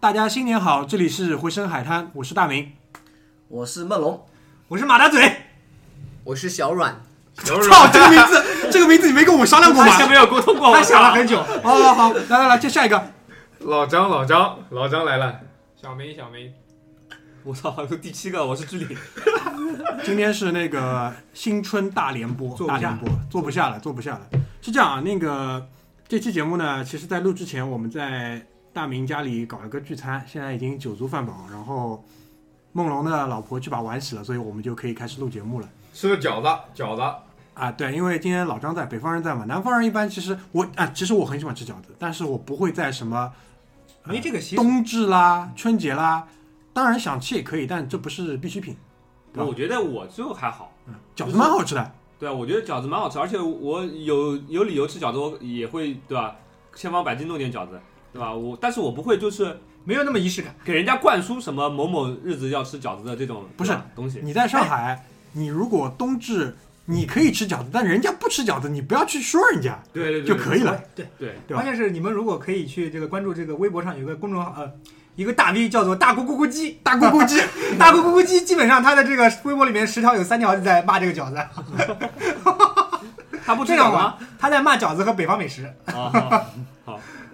大家新年好，这里是回声海滩，我是大明。我是梦龙，我是马大嘴。我是小阮，操，这个名字，这个名字你没跟我们商量过吗？没有沟通过，他想了很久。好，好，来来来，接下一个。老张，老张，老张来了。小明，小明，我操，还有第七个，我是居里。今天是那个新春大联播，做不下大联播，做不下了，做不下了。是这样啊，那个这期节目呢，其实在录之前，我们在大明家里搞了个聚餐，现在已经酒足饭饱，然后梦龙的老婆去把碗洗了，所以我们就可以开始录节目了。吃个饺子，饺子，啊，对，因为今天老张在，北方人在嘛，南方人一般其实我啊，其实我很喜欢吃饺子，但是我不会在什么没这个习俗。冬至啦、春节啦，当然想吃也可以，但这不是必需品。对吧我觉得我就还好，嗯饺子蛮好吃的，对啊，我觉得饺子蛮好吃，而且我有有理由吃饺子，我也会对吧？千方百计弄点饺子，对吧？我但是我不会就是没有那么仪式感。给人家灌输什么某某日子要吃饺子的这种不是东西。你在上海，你如果冬至你可以吃饺子，但人家不吃饺子，你不要去说人家对对对，就可以了。对，对，对吧关键是你们如果可以去这个关注这个微博上有个公众号，呃，一个大 V 叫做大咕咕咕鸡，大咕咕鸡，大咕咕咕鸡，基本上他的这个微博里面十条有三条是在骂这个饺子，他不吃这样饺子吗？，他在骂饺子和北方美食。啊，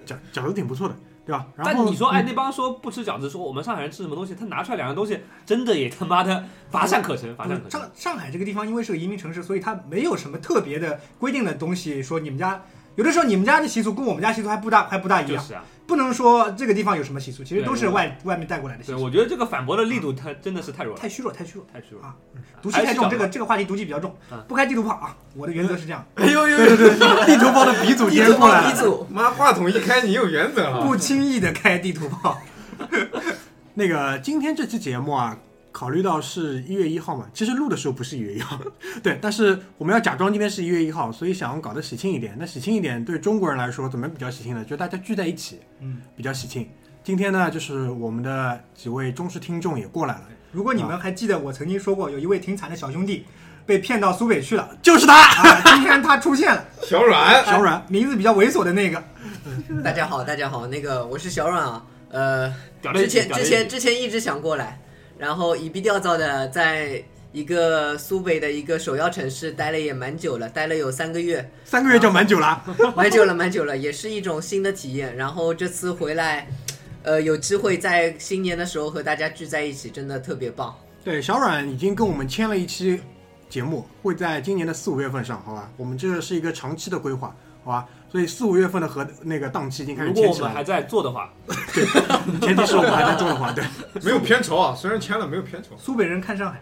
饺饺子挺不错的，对吧？然后但你说，哎，嗯那帮说不吃饺子，说我们上海人吃什么东西，他拿出来两样东西，真的也他妈的乏善可陈，乏善可陈。上上海这个地方因为是个移民城市，所以它没有什么特别的规定的东西，说你们家有的时候你们家的习俗跟我们家习俗还不大还不大一样，就是啊，不能说这个地方有什么习俗，其实都是外外面带过来的习对，俗，我觉得这个反驳的力度，它真的是太弱了，太虚弱太虚弱。太虚弱了。啊毒气太重，这个这个话题毒气比较重嗯，不开地图炮啊！我的原则是这样，哎呦呦，对对对，地图炮的鼻祖今天过来了。鼻祖，妈，话筒一开，你有原则啊！不轻易的开地图炮。那个今天这期节目啊，考虑到是一月一号嘛，其实录的时候不是一月一号，对，但是我们要假装今天是一月一号，所以想搞得喜庆一点。那喜庆一点对中国人来说怎么比较喜庆呢？就大家聚在一起，嗯，比较喜庆。今天呢，就是我们的几位忠实听众也过来了，如果你们还记得我曾经说过，有一位挺惨的小兄弟被骗到苏北去了。就是他，啊，今天他出现了，小阮，小阮。名字比较猥琐的那个，大家好，大家好，那个我是小阮啊，呃，之前之前之前一直想过来，然后以逼调造的，在一个苏北的一个首要城市待了也蛮久了，待了有三个月，三个月就蛮久了，蛮久了，蛮久了，也是一种新的体验。然后这次回来，呃，有机会在新年的时候和大家聚在一起，真的特别棒。对，小阮已经跟我们签了一期节目，会在今年的四五月份上，好吧？我们这是一个长期的规划，好吧？所以四五月份的和那个档期已经开始如果签起来了。我们还在做的话，对前提是我们还在做的话，对，没有片酬啊，虽然签了没有片酬。苏北人看上海，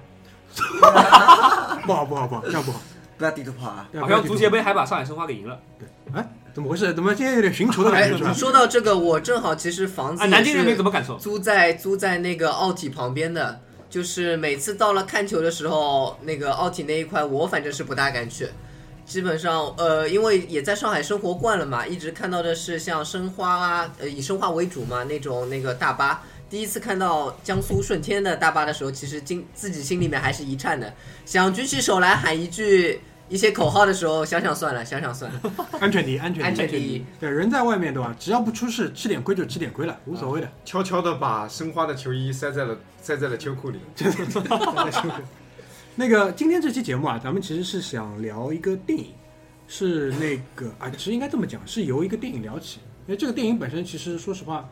不好不好不好，这样不好。不要地图炮啊！好像足协杯还把上海申花给赢了。对哎，怎么回事？怎么今天有点寻仇的感哎觉是吧？，说到这个，我正好其实房子啊，也南京人民是怎么感受？租在租在那个奥体旁边的，就是每次到了看球的时候，那个奥体那一块，我反正是不大敢去。基本上，呃，因为也在上海生活惯了嘛，一直看到的是像申花啊，呃，以申花为主嘛，那种那个大巴。第一次看到江苏舜天的大巴的时候，其实经自己心里面还是一颤的，想举起手来喊一句一些口号的时候，想想算了，想想算了，安全第一，安全安第一。全第一。对，人在外面对吧？只要不出事，吃点亏就吃点亏了，无所谓的。悄悄的把申花的球衣塞在了塞在了秋裤里。那个今天这期节目啊，咱们其实是想聊一个电影，是那个啊，其实应该这么讲，是由一个电影聊起。因为这个电影本身其实说实话，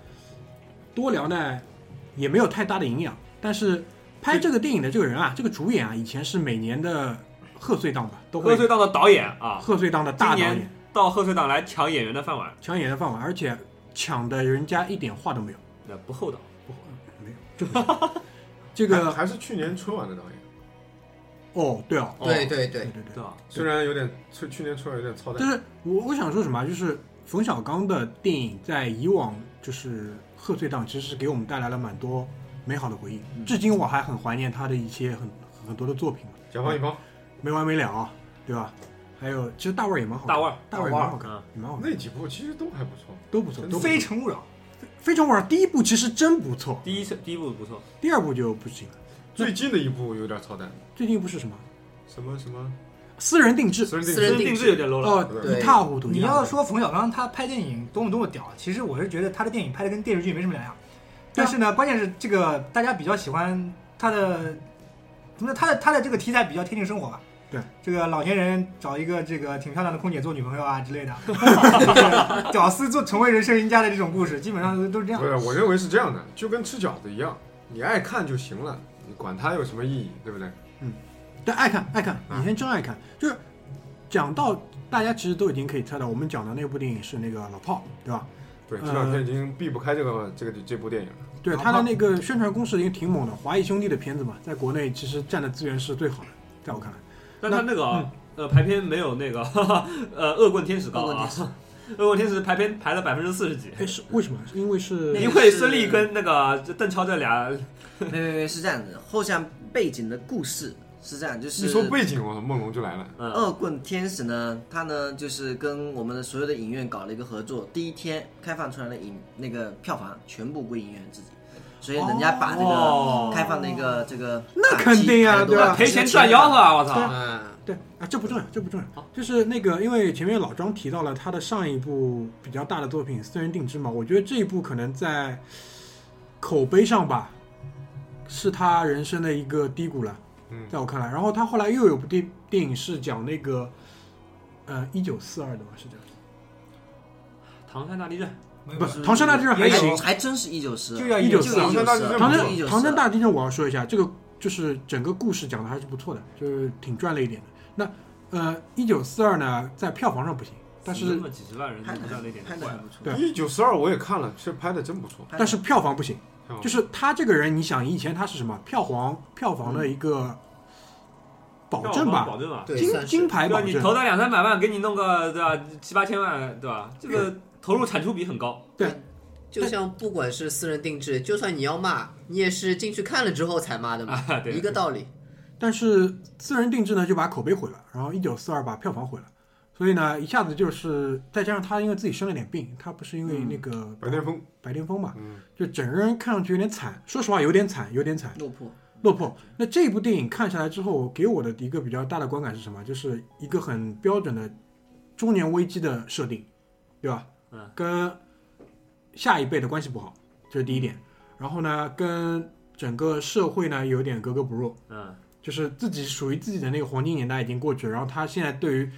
多聊呢也没有太大的营养。但是拍这个电影的这个人啊，这个主演啊，以前是每年的贺岁档吧，都会贺岁档的导演啊，贺岁档的大导演到贺岁档来抢演员的饭碗，抢演员的饭碗，而且抢的人家一点话都没有，那不厚道。不厚没有。这个还是去年春晚的导演，哦，对哦，对对对对，对？虽然有点去去年春晚有点操蛋。但是我我想说什么啊，就是冯小刚的电影在以往就是贺岁档，其实是给我们带来了蛮多美好的回忆。至今我还很怀念他的一些很很多的作品嘛，甲方乙方没完没了，对吧？还有其实大腕也蛮好，大腕大腕也蛮好看嗯，也蛮好看，那几部其实都还不错。都不错，都不错非诚勿扰，非诚勿扰第一部其实真不错，第一次第一部不错，第二部就不行了。最近的一部有点操蛋，最近一部是什么？什么什么私人定制私人定私人制，定定制制有点 low 了。哦，对一塌糊涂。你要说冯小刚他拍电影多么多么屌，其实我是觉得他的电影拍的跟电视剧没什么两样。但是呢，关键是这个大家比较喜欢他的，怎么说他的他的这个题材比较贴近生活吧。对，这个老年人找一个这个挺漂亮的空姐做女朋友啊之类的，就是屌丝做成为人生赢家的这种故事，基本上都都是这样不。是，我认为是这样的，就跟吃饺子一样，你爱看就行了，你管它有什么意义，对不对？嗯但爱看爱看，啊以前真爱看，就是讲到大家其实都已经可以猜到，我们讲的那部电影是那个老炮，对吧？对，呃这两天已经避不开这个这个这部电影了。对，他的那个宣传攻势已经挺猛的，华谊兄弟的片子嘛，在国内其实占的资源是最好的，在我看来。但他那个啊呃排片没有那个 呃恶棍天使高啊恶棍天，使排片排了百分之四十几，哎，是为什么？因为是因为孙俪跟那个邓超这俩没没没是这样子，后像背景的故事是这样，就是你说背景，我梦龙就来了。嗯恶棍天使呢，他呢就是跟我们的所有的影院搞了一个合作，第一天开放出来的影那个票房全部归影院自己，所以人家把这哦个开放的一个这个那肯定啊对吧赔钱赚吆喝啊！我操！嗯，对啊，这不重要，这不重要。就是那个，因为前面老张提到了他的上一部比较大的作品《私人定制》嘛，我觉得这一部可能在口碑上吧，是他人生的一个低谷了，嗯，在我看来。然后他后来又有部电电影是讲那个，呃，一九四二的吧，是这样。唐山大地震，不是唐山大地震还行，还真是一九四，就要1942就唐山大地震唐山唐山大地震我要说一下，这个就是整个故事讲的还是不错的，就是挺赚了一点的。那呃，一九四二呢，在票房上不行，但是那么几十万人，拍的不知道那点拍的还不。错，对一九四二我也看了，是拍的真不错。但是票房不行。就是他这个人，你想以前他是什么票房票房的一个保证吧，保证金金牌保证。你投他两三百万，给你弄个对吧七八千万，对吧？这个投入产出比很高。对就像不管是私人定制，就算你要骂，你也是进去看了之后才骂的嘛，啊，对，一个道理。但是私人定制呢，就把口碑毁了，然后一九四二把票房毁了，所以呢，一下子就是再加上他因为自己生了点病，他不是因为那个白癜风，白癜风嘛，嗯，就整个人看上去有点惨，说实话有点惨，有点惨。落魄，落魄。那这部电影看下来之后，给我的一个比较大的观感是什么？就是一个很标准的中年危机的设定，对吧？嗯，跟下一辈的关系不好，这是第一点。然后呢，跟整个社会呢有点格格不入，嗯，就是自己属于自己的那个黄金年代已经过去了，然后他现在对于。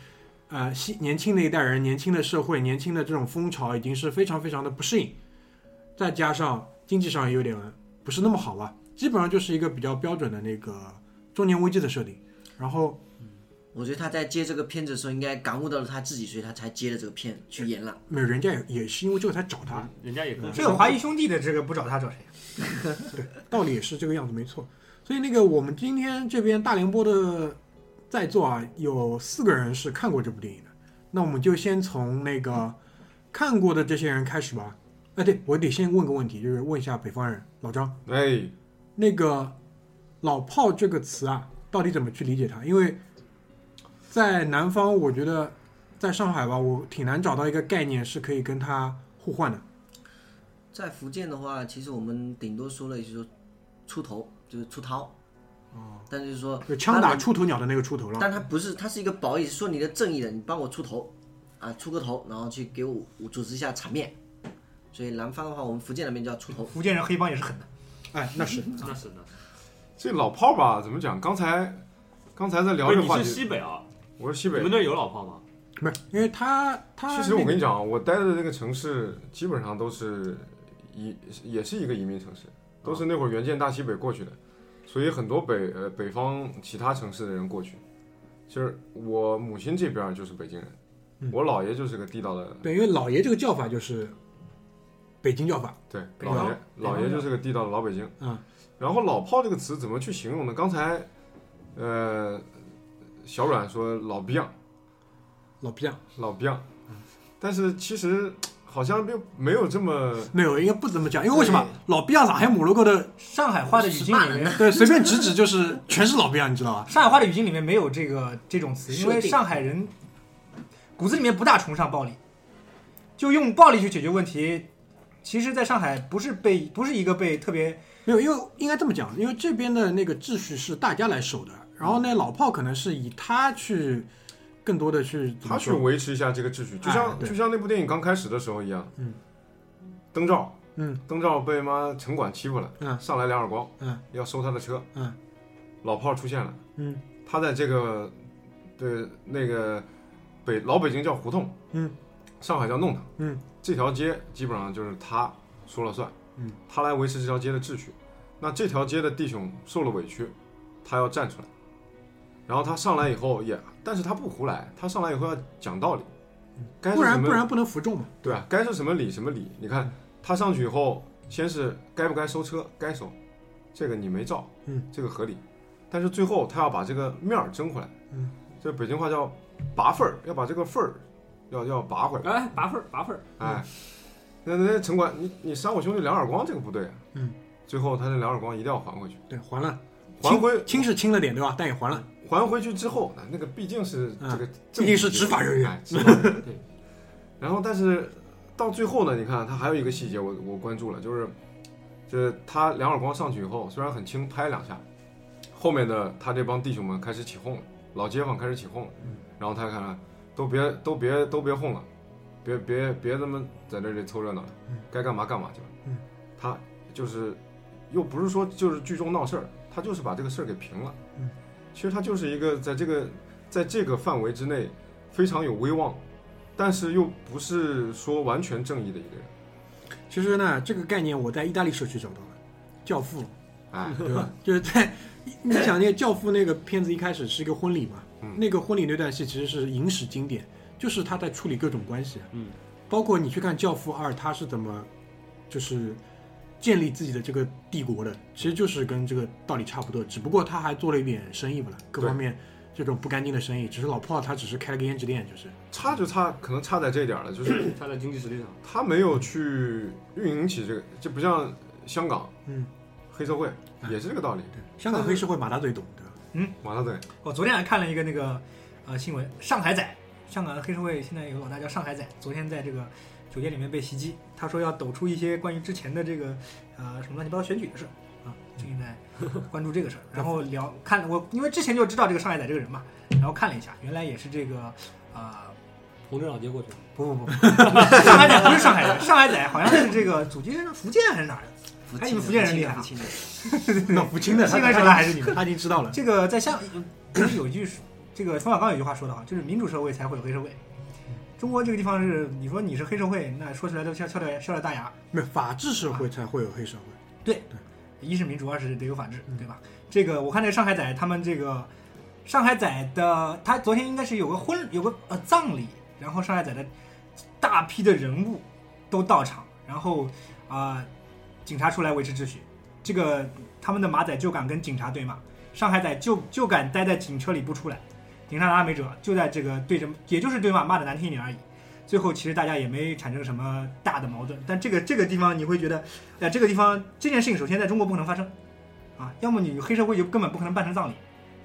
呃，新年轻的一代人，年轻的社会，年轻的这种风潮，已经是非常非常的不适应，再加上经济上也有点不是那么好吧，基本上就是一个比较标准的那个中年危机的设定。然后我觉得他在接这个片子的时候，应该感悟到了他自己，所以他才接了这个片去演了。没有人家也也是因为这个才找他，人家也跟这个华谊兄弟的这个不找他找谁？对，道理也是这个样子，没错。所以那个我们今天这边大联播的在座啊，有四个人是看过这部电影的，那我们就先从那个看过的这些人开始吧。哎，对我得先问个问题，就是问一下北方人老张，哎，那个“老炮”这个词啊，到底怎么去理解它？因为在南方，我觉得在上海吧，我挺难找到一个概念是可以跟它互换的。在福建的话，其实我们顶多说了，就是说出头，就是出逃。哦。但是就是说就枪打出头鸟的那个出头了。但他不是，他是一个褒义，说你的正义的，你帮我出头，啊，出个头，然后去给我我组织一下场面。所以南方的话，我们福建那边叫出头。福建人黑帮也是狠的。哎，那是 那是的。这老炮儿吧，怎么讲？刚才刚才在聊这个话题，西北啊？我是西北你们。那儿有老炮吗？不是？因为他他其实我跟你讲啊，我待的这个城市基本上都是移，也是一个移民城市，都是那会儿援建大西北过去的，所以很多北呃北方其他城市的人过去。就是我母亲这边就是北京人，嗯我姥爷就是个地道的，对，因为姥爷这个叫法就是北京叫法。对，北方姥爷姥爷就是个地道的老北京。嗯。然后“老炮”这个词怎么去形容呢？刚才，呃，小阮说老逼样，老逼样老逼样，但是其实好像并没有这么没有，应该不怎么讲，因为为什么？老逼样上海母那个的，上海话的语境里面，对，随便指指就是 全是老逼样，你知道吧？上海话的语境里面没有这个这种词，因为上海人骨子里面不大崇尚暴力，就用暴力去解决问题。其实，在上海不是被不是一个被特别没有，因为应该这么讲，因为这边的那个秩序是大家来守的，然后那，老炮可能是以他去更多的去他去？维持一下这个秩序，就像、哎就像那部电影刚开始的时候一样，嗯，灯罩嗯。灯罩被妈城管欺负了，嗯。上来两耳光，嗯。要收他的车，嗯。老炮出现了，嗯。他在这个对那个北老北京叫胡同，嗯，上海叫弄堂，嗯，这条街基本上就是他说了算，嗯，他来维持这条街的秩序。那这条街的弟兄受了委屈，他要站出来，然后他上来以后也，但是他不胡来，他上来以后要讲道理，不然不然不能服众嘛。对啊，该是什么理什么理。你看他上去以后，先是该不该收车，该收，这个你没照，嗯，这个合理。但是最后他要把这个面儿争回来，嗯，这北京话叫拔份儿，要把这个份儿要要拔回来。哎，拔份儿拔份儿，哎，那那城管，你你扇我兄弟两耳光，这个不对啊。嗯，最后他那两耳光一定要还回去，对，还了，还回轻是轻了点，对吧？但也还了，还回去之后，那那个毕竟是这个，毕竟是执法人员哎，执法人员对。然后，但是到最后呢，你看他还有一个细节我，我关注了，就是，就是他两耳光上去以后，虽然很轻，拍两下，后面的他这帮弟兄们开始起哄了，老街坊开始起哄了，然后他看看，都别都别都别哄了，别别别他妈在这里凑热闹了，该干嘛干嘛去了。嗯他就是又不是说就是聚众闹事儿，他就是把这个事儿给平了。嗯其实他就是一个在这个在这个范围之内非常有威望，但是又不是说完全正义的一个人。其实呢，这个概念我在意大利社区找到了，《教父》，啊，对吧？就是在你想那个《教父》那个片子一开始是一个婚礼嘛，嗯那个婚礼那段戏其实是影史经典，就是他在处理各种关系，嗯，包括你去看《教父二》，他是怎么就是建立自己的这个帝国的，其实就是跟这个道理差不多，只不过他还做了一点生意不了，各方面这种不干净的生意，只是老炮他只是开了个胭脂店，就是。差就差可能差在这一点了，就是 差在经济实力上，他没有去运营起这个，就不像香港嗯，黑社会哎。也是这个道理。对，香港黑社会马大嘴懂，对吧？嗯？马大嘴，我昨天还看了一个那个呃新闻，上海仔，香港的黑社会现在有个老大叫上海仔，昨天在这个酒店里面被袭击，他说要抖出一些关于之前的这个呃什么乱七八糟选举的事儿啊，最近在 关注这个事儿，然后聊看我因为之前就知道这个上海仔这个人嘛，然后看了一下，原来也是这个啊、红镇老街过去了，不不不，上海仔不是上海人，上海仔好像是这个祖籍是福建还是哪儿的？福还以为福建人厉害啊福清的那福清的，他新闻说的还是你们。他已经知道了。这个在香，不是有一句这个冯小刚有句话说的好，就是民主社会才会有黑社会。中国这个地方是你说你是黑社会，那说起来都笑笑掉笑掉大牙。没有法治社会才会有黑社会。对一是民主，二是得有法治，对吧？这个我看这个上海仔他们这个上海仔的，他昨天应该是有个婚有个呃葬礼，然后上海仔的大批的人物都到场，然后啊、警察出来维持秩序，这个他们的马仔就敢跟警察对骂，上海仔就就敢待在警车里不出来，顶上的阿美者，就在这个对着也就是对骂，骂的难听一点而已。最后其实大家也没产生什么大的矛盾，但这个这个地方你会觉得，呃，这个地方这件事情首先在中国不可能发生，啊，要么你黑社会就根本不可能办成葬礼，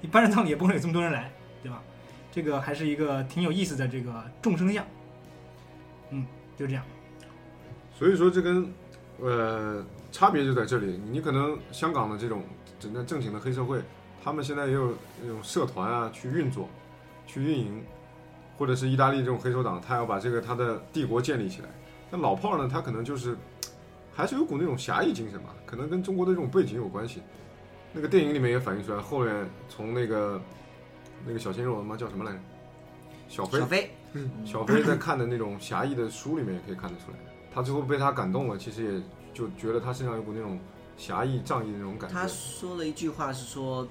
你办成葬礼也不会有这么多人来，对吧？这个还是一个挺有意思的这个众生相，嗯，就这样。所以说这跟呃差别就在这里。你可能香港的这种整个正经的黑社会，他们现在也有那种社团啊去运作、去运营，或者是意大利这种黑手党，他要把这个他的帝国建立起来。那老炮儿呢，他可能就是还是有股那种侠义精神吧，可能跟中国的这种背景有关系。那个电影里面也反映出来，后面从那个那个小鲜肉他妈叫什么来着？小飞小，飞，小飞在看的那种侠义的书里面也可以看得出来，他最后被他感动了，其实也就觉得他身上有股那种侠义仗义的那种感觉他。说了一句话是说，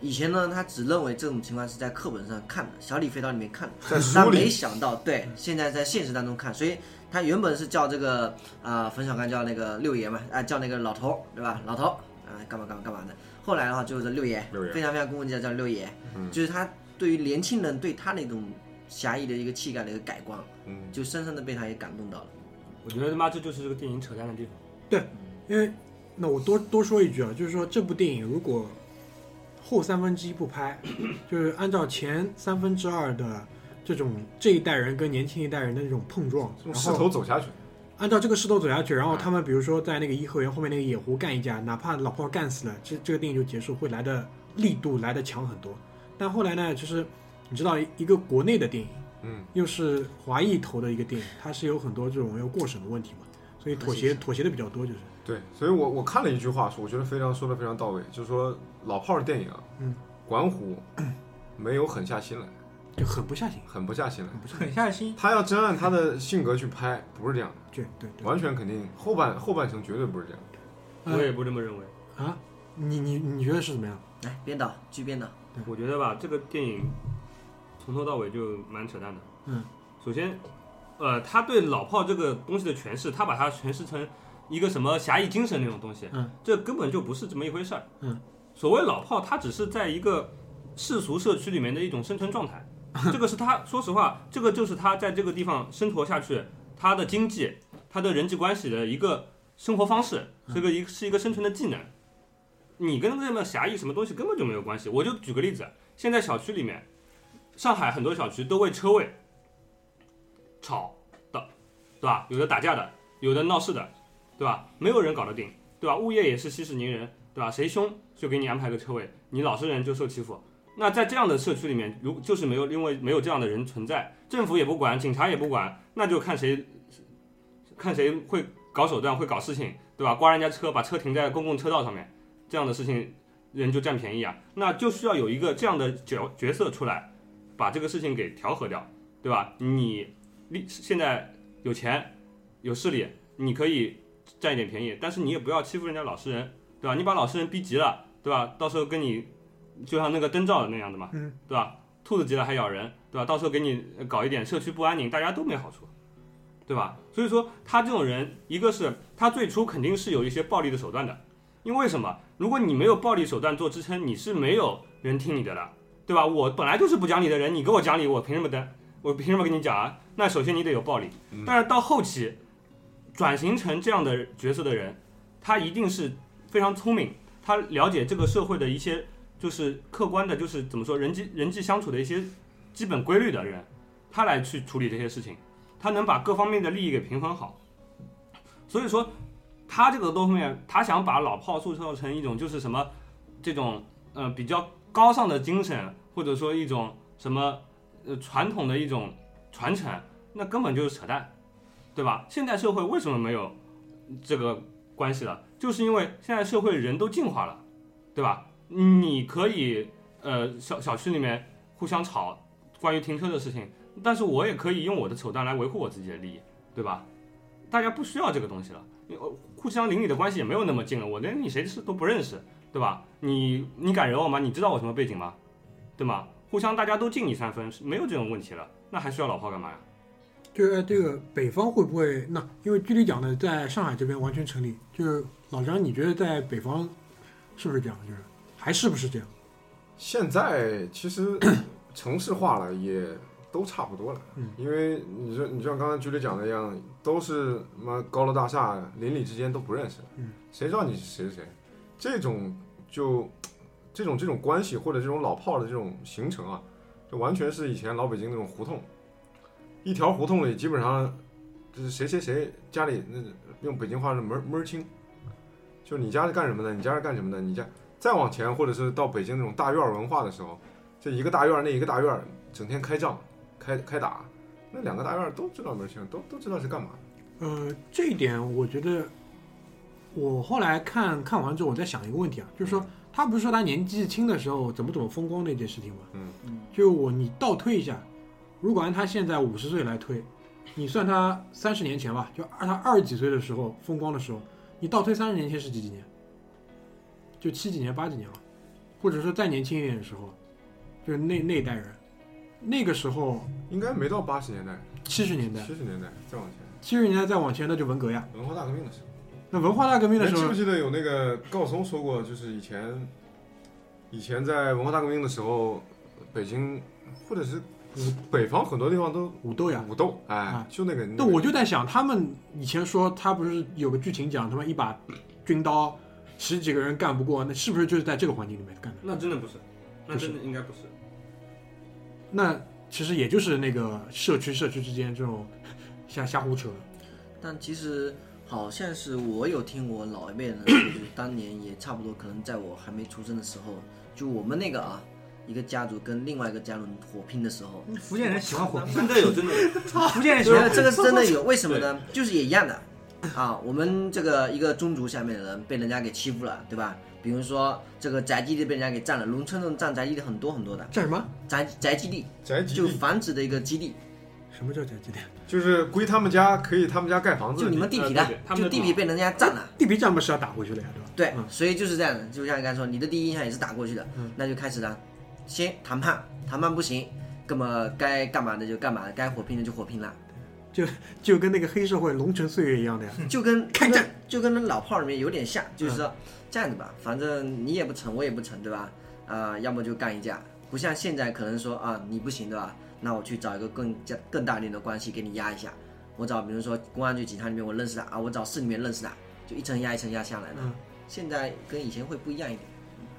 以前呢他只认为这种情况是在课本上看的，小李飞刀里面看的，在书但没，想到对现在在现实当中看，所以他原本是叫这个啊、冯小刚叫那个六爷嘛，啊、叫那个老头对吧？老头儿啊、干嘛干嘛干嘛的，后来的话就是六爷，六爷非常非常公共叫叫六爷，嗯就是他对于年轻人对他那种侠义的一个气概的一个改观，嗯，就深深的被他也感动到了。我觉得他妈这就是这个电影扯淡的地方。对因为那我多多说一句啊，就是说这部电影如果后三分之一不拍，就是按照前三分之二的这种这一代人跟年轻一代人的这种碰撞，从势头走下去，按照这个势头走下去，然后他们比如说在那个颐和园后面那个野狐干一架，哪怕老炮干死了，这这个电影就结束，会来的力度来的强很多。但后来呢，就是你知道一个国内的电影，嗯，又是华裔投的一个电影，它是有很多这种要过审的问题嘛，所以妥协妥协的比较多，就是对，所以我我看了一句话说，我觉得非常说的非常到位，就是说老炮儿电影啊，嗯，管虎 没有狠下心来，就狠不下心，狠不下心来。狠不下心，狠下心。他要真按他的性格去拍，不是这样的，对对对。完全肯定后半后半程绝对不是这样的。我也不这么认为。啊，你你你觉得是怎么样？来编导，剧编导，我觉得吧，这个电影从头到尾就蛮扯淡的。嗯，首先，呃，他对老炮这个东西的诠释，他把它诠释成一个什么侠义精神那种东西，嗯，这根本就不是这么一回事儿。嗯，所谓老炮，他只是在一个世俗社区里面的一种生存状态。这个是他，说实话，这个就是他在这个地方生活下去，他的经济、他的人际关系的一个生活方式，这个一是一个生存的技能。你跟这么侠义什么东西根本就没有关系。我就举个例子，现在小区里面，上海很多小区都为车位吵的，对吧？有的打架的，有的闹事的，对吧？没有人搞得定，对吧？物业也是息事宁人，对吧？谁凶就给你安排个车位，你老实人就受欺负。那在这样的社区里面，如就是没有因为没有这样的人存在，政府也不管，警察也不管，那就看谁看谁会搞手段，会搞事情，对吧？刮人家车，把车停在公共车道上面，这样的事情人就占便宜啊。那就需要有一个这样的角角色出来，把这个事情给调和掉，对吧？你利现在有钱有势力，你可以占一点便宜，但是你也不要欺负人家老实人，对吧？你把老实人逼急了，对吧？到时候跟你就像那个灯罩的那样的嘛，嗯，对吧？兔子急了还咬人，对吧？到时候给你搞一点社区不安宁，大家都没好处，对吧？所以说他这种人，一个是他最初肯定是有一些暴力的手段的，因为什么？如果你没有暴力手段做支撑，你是没有人听你的了，对吧？我本来就是不讲理的人，你给我讲理，我凭什么的？我凭什么跟你讲啊？那首先你得有暴力，但是到后期转型成这样的角色的人，他一定是非常聪明，他了解这个社会的一些就是客观的，就是怎么说人际人际相处的一些基本规律的人，他来去处理这些事情，他能把各方面的利益给平衡好。所以说，他这个东面，他想把老炮塑造成一种就是什么这种呃比较高尚的精神，或者说一种什么呃传统的一种传承，那根本就是扯淡，对吧？现代社会为什么没有这个关系了？就是因为现在社会人都进化了，对吧？你可以呃小小区里面互相吵关于停车的事情，但是我也可以用我的手段来维护我自己的利益，对吧？大家不需要这个东西了，互相邻里的关系也没有那么近了，我连你谁是都不认识，对吧？你你敢惹我吗？你知道我什么背景吗？对吗？互相大家都敬你三分，是没有这种问题了，那还需要老炮干嘛呀？就是这个北方会不会？那因为距离讲的，在上海这边完全成立。就是老张，你觉得在北方是不是这样？就是还是不是这样？现在其实 城市化了，也都差不多了。嗯，因为你说，你就像刚才局里讲的一样，都是妈高楼大厦，邻里之间都不认识。嗯，谁知道你是谁是谁？这种就这种这种关系或者这种老炮的这种形成啊，就完全是以前老北京那种胡同，一条胡同里基本上就是谁谁谁家里那用北京话是门门儿清，就你家是干什么的，你家是干什么的，你家。再往前，或者是到北京那种大院儿文化的时候，这一个大院儿那一个大院儿整天开仗、开开打，那两个大院儿都知道门儿清，都都知道是干嘛的。呃，这一点我觉得，我后来看看完之后，我在想一个问题啊，就是说他不是说他年纪轻的时候怎么怎么风光那件事情吗？嗯嗯，就我你倒推一下，如果按他现在五十岁来推，你算他三十年前吧，就二他二十几岁的时候风光的时候，你倒推三十年前是几几年？就七几年、八几年了，或者说再年轻一点的时候，就是那那一代人，那个时候应该没到八十年代，七十年代，七十年代再往前，七十年代再往前那就文革呀。文化大革命的时候。那文化大革命的时候你记不，记得有那个高松说过，就是以前以前在文化大革命的时候，北京或者是北方很多地方都武斗呀。武斗，哎啊，就那个。那我就在想，他们以前说他不是有个剧情讲他们一把军刀十几个人干不过，那是不是就是在这个环境里面干的？那真的不是，那真的应该不是。那其实也就是那个社区社区之间这种 瞎瞎胡扯。但其实好像是我有听我老一辈人说，就是当年也差不多，可能在我还没出生的时候，就我们那个啊，一个家族跟另外一个家族火拼的时候，福建人喜欢火拼，真的有，真的有。福建人喜欢这个是真的有，为什么呢？就是也一样的，啊，我们这个一个宗族下面的人被人家给欺负了，对吧？比如说这个宅基地被人家给占了，农村这种占宅基地很多很多的，占什么？宅宅基地就宅基地繁殖的一个基地，什么叫宅基地？就是归他们家，可以他们家盖房子就。你们地皮的呃对对他，们就地地皮被人家占了。地皮占不是要打回去的呀，对吧？对嗯，所以就是这样的，就像你刚才说，你的第一印象也是打过去的，嗯那就开始了，先谈判，谈判不行，那么该干嘛的就干嘛，该火拼的就火拼了，就就跟那个黑社会龙城岁月一样的呀。就跟 开战，就跟那老炮儿里面有点像，就是说这样子吧，反正你也不成，我也不成，对吧？啊、要么就干一架，不像现在可能说啊你不行，对吧？那我去找一个更加更大一点的关系给你压一下，我找比如说公安局警察里面我认识的啊，我找市里面认识的，就一层压一层压下来的。嗯现在跟以前会不一样一点。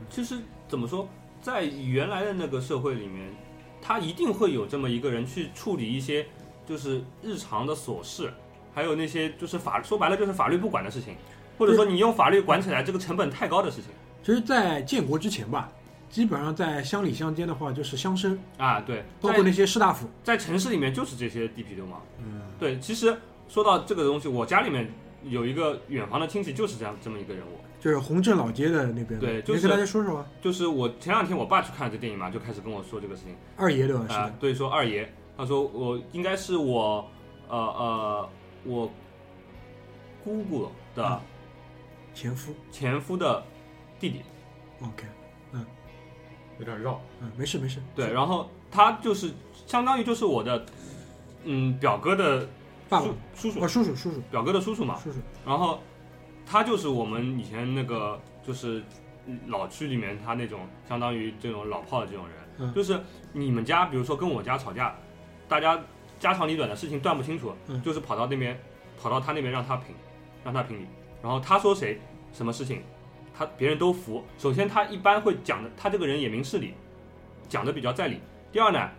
其实怎么说，在原来的那个社会里面，他一定会有这么一个人去处理一些就是日常的琐事，还有那些就是法说白了就是法律不管的事情，或者说你用法律管起来这个成本太高的事情其实，在建国之前吧，基本上在乡里乡间的话，就是乡绅，啊。对，包括那些士大夫。在城市里面就是这些地痞流氓。嗯，对，其实说到这个东西，我家里面有一个远房的亲戚就是这样这么一个人物。就是洪镇老街的那边的。对就是跟大家说说啊。就是我前两天我爸去看这电影嘛，就开始跟我说这个事情二爷对吧？是啊、的。对，说二爷，他说我应该是我呃呃我姑姑的前夫。前夫的弟弟，OK，有点绕。嗯，没事没事。对，然后他就是相当于就是我的嗯表哥的爸爸。叔叔叔。哦，叔叔叔叔。表哥的叔叔嘛，叔叔。然后他就是我们以前那个就是老区里面他那种相当于这种老炮的这种人，嗯。就是你们家比如说跟我家吵架，大家家长里短的事情断不清楚，嗯。就是跑到那边跑到他那边让他评，让他评理，然后他说谁什么事情，他别人都服。首先他一般会讲的，他这个人也明事理，讲的比较在理。第二呢，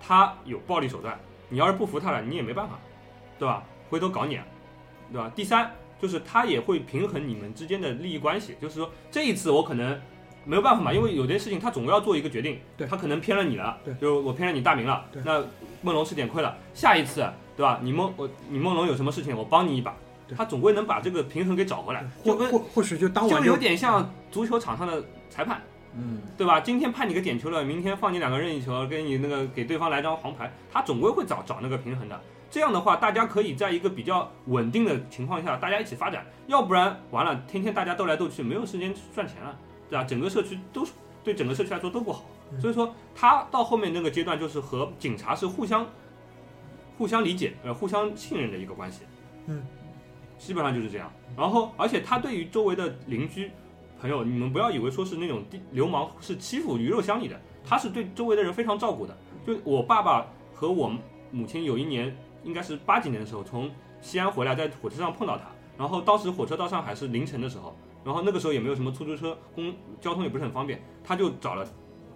他有暴力手段，你要是不服他了，你也没办法，对吧？回头搞你，啊对吧？第三就是他也会平衡你们之间的利益关系，就是说这一次我可能没有办法嘛，因为有些事情他总要做一个决定，他可能偏了你了，就是我偏了你大名了，那梦龙吃点亏了，下一次对吧？你梦我你梦龙有什么事情，我帮你一把对，他总归能把这个平衡给找回来，或就跟或或许就当晚就有点像足球场上的裁判。嗯，对吧？今天判你个点球了，明天放你两个任意球，给你那个给对方来张黄牌，他总归会找找那个平衡的。这样的话，大家可以在一个比较稳定的情况下，大家一起发展。要不然完了，天天大家斗来斗去，没有时间赚钱了，对吧？整个社区都是对整个社区来说都不好。嗯所以说，他到后面那个阶段，就是和警察是互相互相理解，呃，互相信任的一个关系。嗯，基本上就是这样。然后，而且他对于周围的邻居朋友，你们不要以为说是那种地流氓是欺负鱼肉乡里的，他是对周围的人非常照顾的。就我爸爸和我母亲有一年，应该是八几年的时候，从西安回来，在火车上碰到他。然后当时火车到上海是凌晨的时候，然后那个时候也没有什么出租车，公交通也不是很方便，他就找了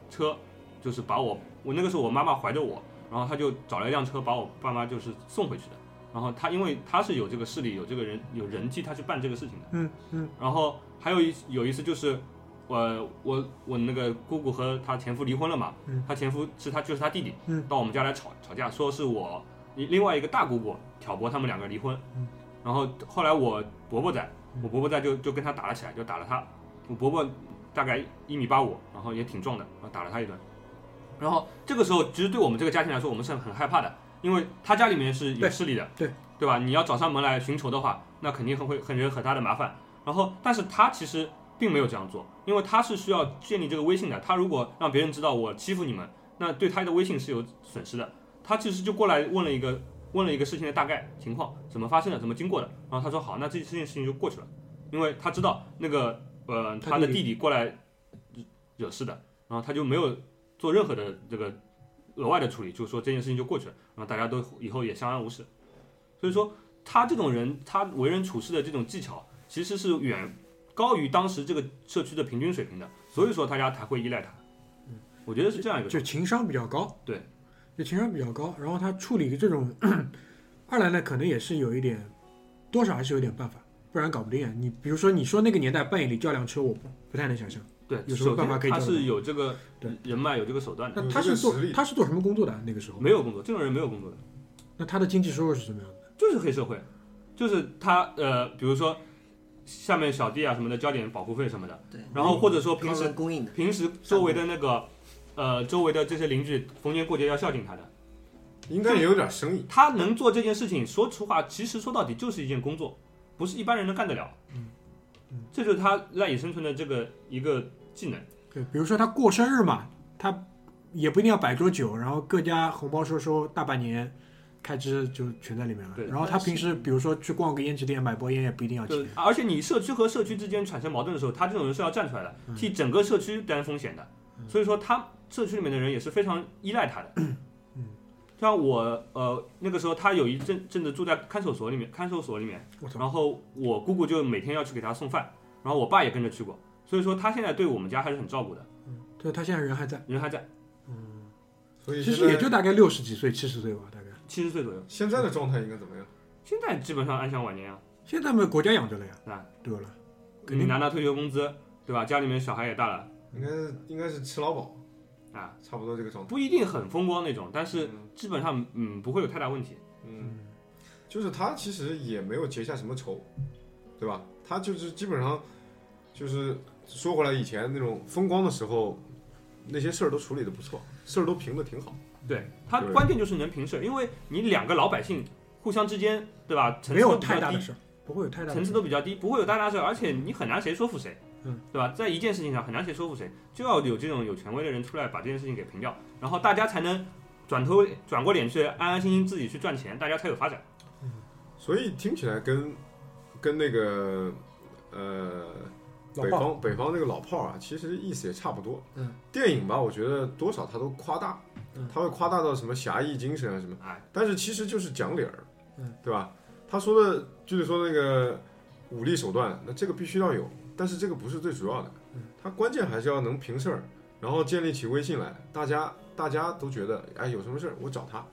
车，就是把我我那个时候我妈妈怀着我，然后他就找了一辆车把我爸妈就是送回去的。然后他因为他是有这个势力，有这个人有人气，他去办这个事情的。嗯嗯。然后还有一有一次就是，我我我那个姑姑和她前夫离婚了嘛，嗯。她前夫是她就是她弟弟，嗯。到我们家来吵吵架，说是我另外一个大姑姑挑拨他们两个离婚，嗯。然后后来我伯伯在，我伯伯在就就跟他打了起来，就打了他，我伯伯大概一米八五，然后也挺壮的，然后打了他一顿，然后这个时候其实对我们这个家庭来说，我们是很害怕的，因为他家里面是有势力的，对对吧？你要找上门来寻仇的话，那肯定很会很惹很大的麻烦。然后，但是他其实并没有这样做，因为他是需要建立这个威信的。他如果让别人知道我欺负你们，那对他的威信是有损失的。他其实就过来问了一个问了一个事情的大概情况，怎么发生的，怎么经过的。然后他说好，那这这件事情就过去了，因为他知道那个呃他的弟弟过来惹惹事的，然后他就没有做任何的这个额外的处理，就是说这件事情就过去了，然后大家都以后也相安无事。所以说他这种人，他为人处事的这种技巧，其实是远高于当时这个社区的平均水平的，所以说大家才会依赖他。我觉得是这样一个就情商比较高。对，就情商比较高，然后他处理这种，二来呢，可能也是有一点，多少还是有点办法，不然搞不定啊。你比如说，你说那个年代半夜里叫辆车，我不不太能想象。对，有什么办法他是有这个对人脉，有这个手段的，那他是做他是做什么工作的啊那个时候？没有工作，这种人没有工作的，那他的经济收入是什么样的？就是黑社会，就是他呃，比如说下面小弟啊什么的交点保护费什么的，对，然后或者说平时供应的，平时周围的那个呃周围的这些邻居逢年过节要孝敬他的，应该也有点生意。他能做这件事情，说实话，其实说到底就是一件工作，不是一般人能干得了。嗯这就是他赖以生存的这个一个技能。对，比如说他过生日嘛，他也不一定要摆桌酒，然后各家红包收收，大半年开支就全在里面了。对然后他平时比如说去逛个胭脂店买包烟也不一定要就钱。而且你社区和社区之间产生矛盾的时候，他这种人是要站出来的，替整个社区担风险的。所以说，他社区里面的人也是非常依赖他的。嗯像我呃那个时候，他有一阵阵子住在看守所里面，看守所里面，然后我姑姑就每天要去给他送饭，然后我爸也跟着去过，所以说他现在对我们家还是很照顾的，对他现在人还在，人还在，嗯所以其实也就大概六十几岁、七十岁吧，大概。七十岁左右，现在的状态应该怎么样？现在基本上安享晚年啊，现在嘛，国家养着了呀，啊，对了，肯定你拿拿退休工资，对吧？家里面小孩也大了应该应该是吃劳保，啊，差不多这个状态。不一定很风光那种，但是嗯基本上嗯不会有太大问题。嗯，就是他其实也没有结下什么仇，对吧？他就是基本上就是说回来，以前那种风光的时候，那些事儿都处理的不错，事儿都平的挺好。对他对关键就是能平事，因为你两个老百姓互相之间，对吧？层没有次都比较低，太大的事儿，不会有太大的层次事儿。都比较低，不会有太大事，而且你很难谁说服谁，嗯，对吧？在一件事情上很难谁说服谁，就要有这种有权威的人出来把这件事情给平掉，然后大家才能转头转过脸去安安心心自己去赚钱，大家才有发展。所以听起来跟跟那个呃北方北方那个老炮儿啊，其实意思也差不多。嗯，电影吧，我觉得多少他都夸大，嗯。他会夸大到什么侠义精神啊什么，哎，但是其实就是讲理儿，嗯，对吧？他说的就是说那个武力手段，那这个必须要有，但是这个不是最主要的，嗯，他关键还是要能平事儿，然后建立起威信来，大家大家都觉得，哎，有什么事儿我找他，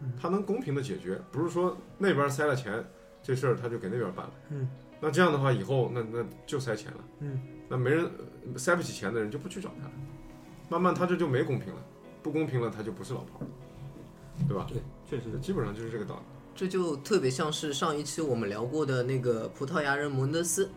嗯。他能公平的解决，不是说那边塞了钱，这事儿他就给那边办了，嗯，那这样的话以后那那就塞钱了，嗯，那没人呃塞不起钱的人就不去找他了，慢慢他这就没公平了，不公平了他就不是老炮儿，对吧？对确实基本上就是这个道理。这就特别像是上一期我们聊过的那个葡萄牙人蒙德斯，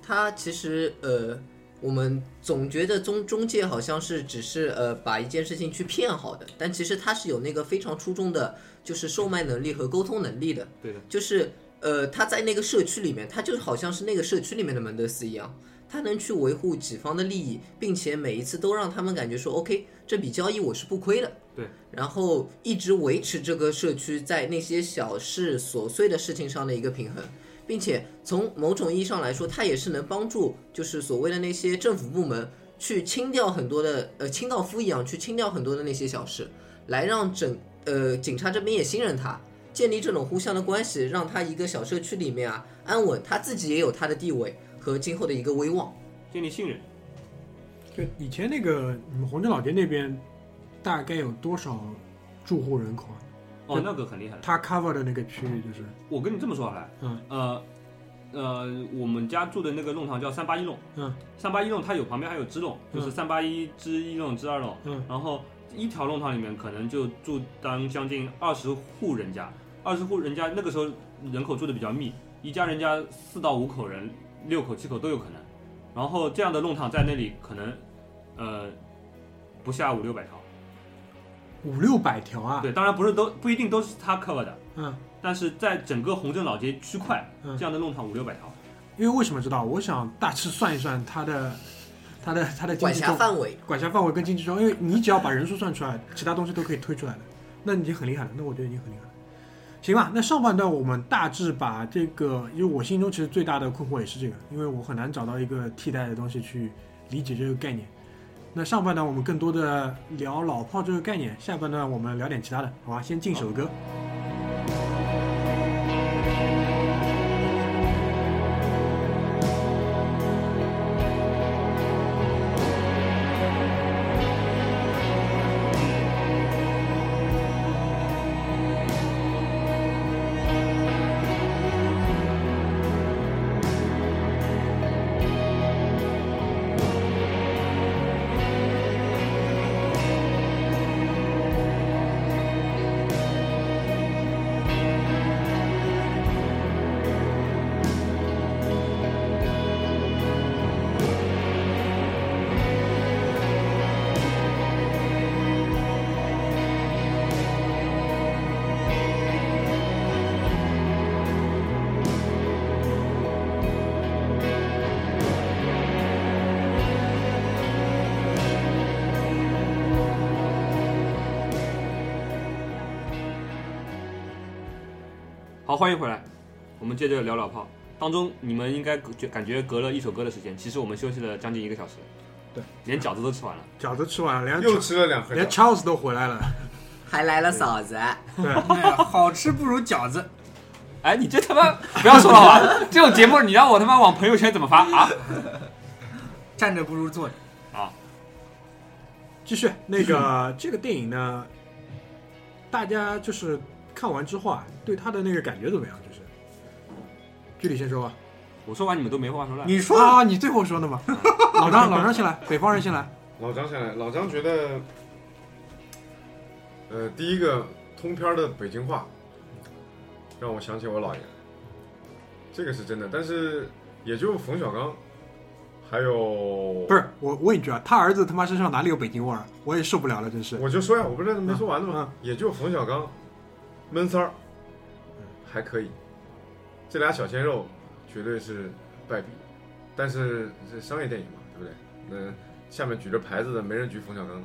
他其实呃，我们总觉得中中介好像是只是呃把一件事情去骗好的，但其实他是有那个非常出众的，就是售卖能力和沟通能力的。对的，就是呃他在那个社区里面，他就好像是那个社区里面的门德斯一样。他能去维护己方的利益，并且每一次都让他们感觉说，OK，这笔交易我是不亏的。对，然后一直维持这个社区在那些小事琐碎的事情上的一个平衡，并且从某种意义上来说，他也是能帮助就是所谓的那些政府部门去清掉很多的呃清道夫一样去清掉很多的那些小事，来让整呃警察这边也信任他，建立这种互相的关系，让他一个小社区里面啊安稳，他自己也有他的地位和今后的一个威望。建立信任。就以前那个你们红镇老街那边，大概有多少住户人口啊？哦，那个很厉害的。它 cover 的那个区域就是，我跟你这么说好了，嗯，呃，呃，我们家住的那个弄堂叫三八一弄，嗯，三八一弄它有旁边还有支弄，就是嗯三八一支一弄支二弄，嗯，然后一条弄堂里面可能就住当将近二十户人家，二十户人家那个时候人口住的比较密，一家人家四到五口人，六口七口都有可能，然后这样的弄堂在那里可能，呃，不下五六百条，五六百条啊。对，当然不是都不一定都是他 cover 的，嗯，但是在整个红镇老街区块，嗯这样的弄堂五六百条。因为为什么知道？我想大致算一算它的它的它的经管辖范围，管辖范围跟经济重，因为你只要把人数算出来，其他东西都可以推出来的，那你已经很厉害了。那我觉得已经很厉害了。行吧，那上半段我们大致把这个，因为我心中其实最大的困惑也是这个，因为我很难找到一个替代的东西去理解这个概念。那上半段我们更多的聊老炮这个概念，下半段我们聊点其他的，好吧？先进首歌。欢迎回来，我们接着聊老炮。当中你们应该觉感觉隔了一首歌的时间，其实我们休息了将近一个小时。对，连饺子都吃完了。饺子吃完了，连又吃了两盒连。Charles 都回来了。还来了嫂子，对，好吃不如饺子。哎，你这他妈不要说了吧？这种节目你让我他妈往朋友圈怎么发啊？站着不如坐着啊。继续那个这个电影呢，大家就是看完之后啊，对他的那个感觉怎么样？就是，具体先说吧。我说完你们都没话说了。你说啊，你最后说的嘛。老张，老张先来，北方人先来。老张先来，老张觉得，呃，第一个通篇的北京话，让我想起我姥爷，这个是真的。但是也就冯小刚，还有不是我问一句啊，他儿子他妈身上哪里有北京味儿？我也受不了了，真是。我就说呀，我不是没说完呢吗？嗯也就冯小刚、闷三儿还可以，这俩小鲜肉绝对是败笔。但是这商业电影嘛，对不对？那下面举着牌子的没人举冯小刚，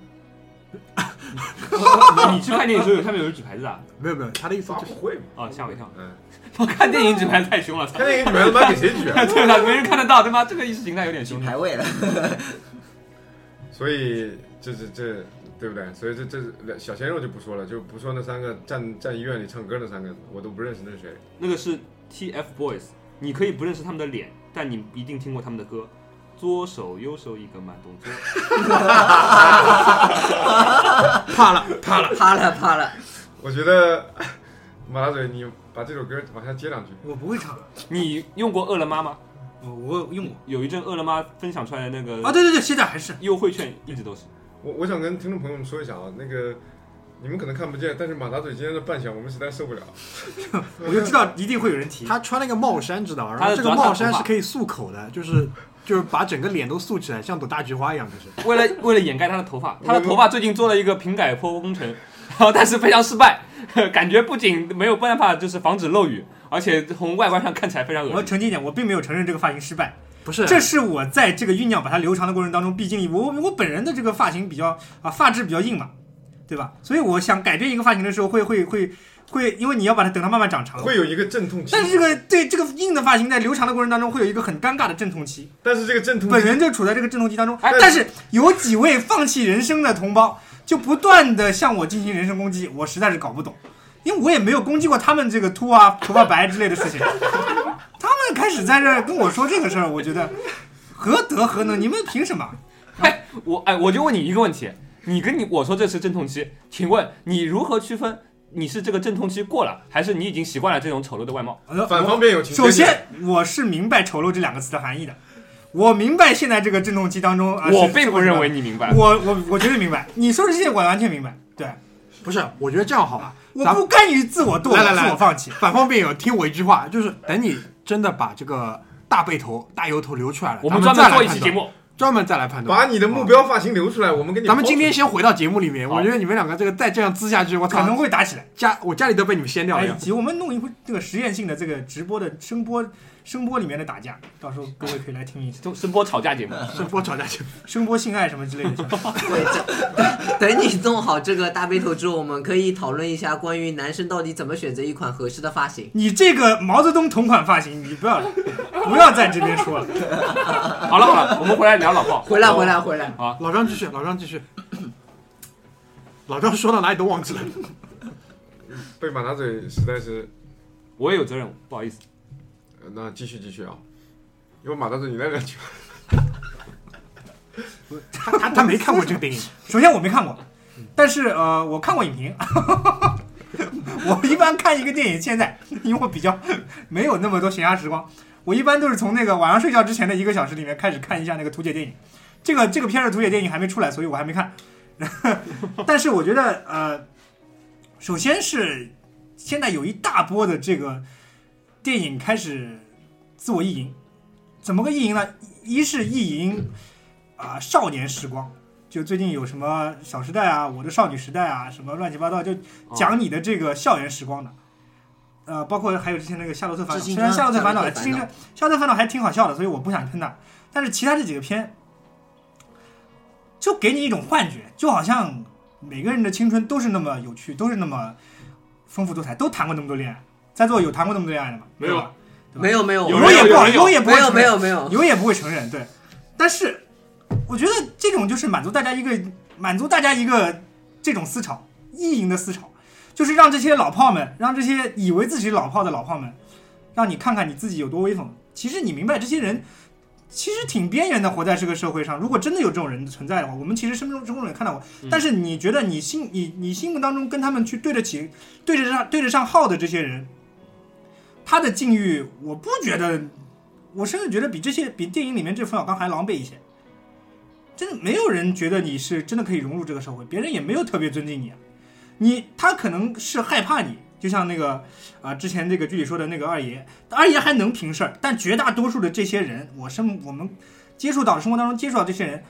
你去看电影的时候，有下面有人举牌子啊？没有没有，他的意思就是会嘛。哦，吓我一跳！嗯，我看电影举牌子太凶了，操看电影举牌子妈给谁举啊？对了，没人看得到，他妈这个意识形态有点凶。排位了。所以这这这对不对？所以这这小鲜肉就不说了，就不说那三个站站医院里唱歌那三个，我都不认识那是谁。那个是 TFBOYS，你可以不认识他们的脸，但你一定听过他们的歌。左手右手一个慢动作，怕 了怕了。怕了怕了，我觉得马大嘴，你把这首歌往下接两句。我不会唱，你用过饿了么吗？我我用过有一阵饿了么分享出来的那个啊，对对对，现在还是优惠券一直都是。我我想跟听众朋友们说一下啊，那个你们可能看不见，但是马大嘴今天的扮相我们实在受不了。我就知道一定会有人提。他穿了一个帽衫，知道吗？然后这个帽衫是可以束口的，就是就是把整个脸都束起来，像朵大菊花一样，就是。为了为了掩盖他的头发，他的头发最近做了一个平改坡工程，然后但是非常失败，感觉不仅没有办法就是防止漏雨，而且从外观上看起来非常我恶心。要澄清一点，我并没有承认这个发型失败，不是，这是我在这个酝酿把它留长的过程当中，毕竟我我本人的这个发型比较啊发质比较硬嘛，对吧？所以我想改变一个发型的时候会会会会，因为你要把它等它慢慢长长。会有一个阵痛期，但是这个对这个硬的发型在留长的过程当中会有一个很尴尬的阵痛期，但是这个阵痛期，本人就处在这个阵痛期当中。哎但是有几位放弃人生的同胞就不断的向我进行人身攻击，我实在是搞不懂，因为我也没有攻击过他们这个秃啊、头发白之类的事情。他们开始在这儿跟我说这个事儿，我觉得何德何能？你们凭什么？哎，我哎，我就问你一个问题，你跟你我说这是阵痛期，请问你如何区分你是这个阵痛期过了，还是你已经习惯了这种丑陋的外貌？呃反方辩友请首先，我是明白“丑陋”这两个词的含义的，我明白现在这个阵痛期当中啊，我并不认为，你明白。我我我绝对明白。你说的这些我完全明白，对，不是？我觉得这样好吧，我不甘于自我堕落、来来来自我放弃。反方辩友听我一句话，就是等你真的把这个大背头、大油头留出来了，我们专门做一期节目，专门再来判断。把你的目标发型留出来，我们给你。咱们今天先回到节目里面，我觉得你们两个这个再这样滋下去，我可能，会打起来，家我家里都被你们掀掉了。哎以及我们弄一回这个实验性的这个直播的声波声波里面的打架，到时候各位可以来听一下就 声波吵架节目。声波吵架节目，声波性爱什么之类的。对，这等你弄好这个大背头之后，我们可以讨论一下关于男生到底怎么选择一款合适的发型。你这个毛泽东同款发型，你不要不要在这边说了。好了好了，我们回来聊老炮。回来回来回来，老张继续，老张继续。老张说到哪里都忘记了。被马大嘴实在是，我也有责任，不好意思。那继续继续啊，因为马大嘴你来两句。他他他没看过这个电影，首先我没看过，但是呃，我看过影评。我一般看一个电影，现在因为我比较没有那么多闲暇时光，我一般都是从那个晚上睡觉之前的一个小时里面开始看一下那个图解电影。这个这个片的图解电影还没出来，所以我还没看。但是我觉得呃，首先是现在有一大波的这个电影开始自我意淫，怎么个意淫呢？一是意淫啊、少年时光。就最近有什么《小时代》啊，《我的少女时代》啊，什么乱七八糟，就讲你的这个校园时光的。呃，包括还有之前那个《夏洛特烦恼》，虽然《夏洛特烦恼》夏洛特烦恼其实《夏洛特烦恼》还挺好笑的，所以我不想喷它。但是其他这几个片，就给你一种幻觉，就好像每个人的青春都是那么有趣，都是那么丰富多彩，都谈过那么多恋爱。在座有谈过那么多恋爱的吗？没有吧？没有没有，有有也不有人有有也不会没有承认没有没有，有也不会承认，对。但是我觉得这种就是满足大家一个满足大家一个这种思潮，意淫的思潮，就是让这些老炮们，让这些以为自己老炮的老炮们，让你看看你自己有多威风。其实你明白，这些人其实挺边缘的，活在这个社会上。如果真的有这种人存在的话，我们其实生活中中也看到过。但是你觉得你心你你心目当中跟他们去对得起、对得上、对得上号的这些人，他的境遇，我不觉得，我甚至觉得比这些比电影里面这冯小刚还狼狈一些。真的没有人觉得你是真的可以融入这个社会，别人也没有特别尊敬你啊。你他可能是害怕你，就像那个啊、之前这个剧里说的那个二爷，二爷还能平事儿，但绝大多数的这些人，我生我们接触到生活当中接触到这些人，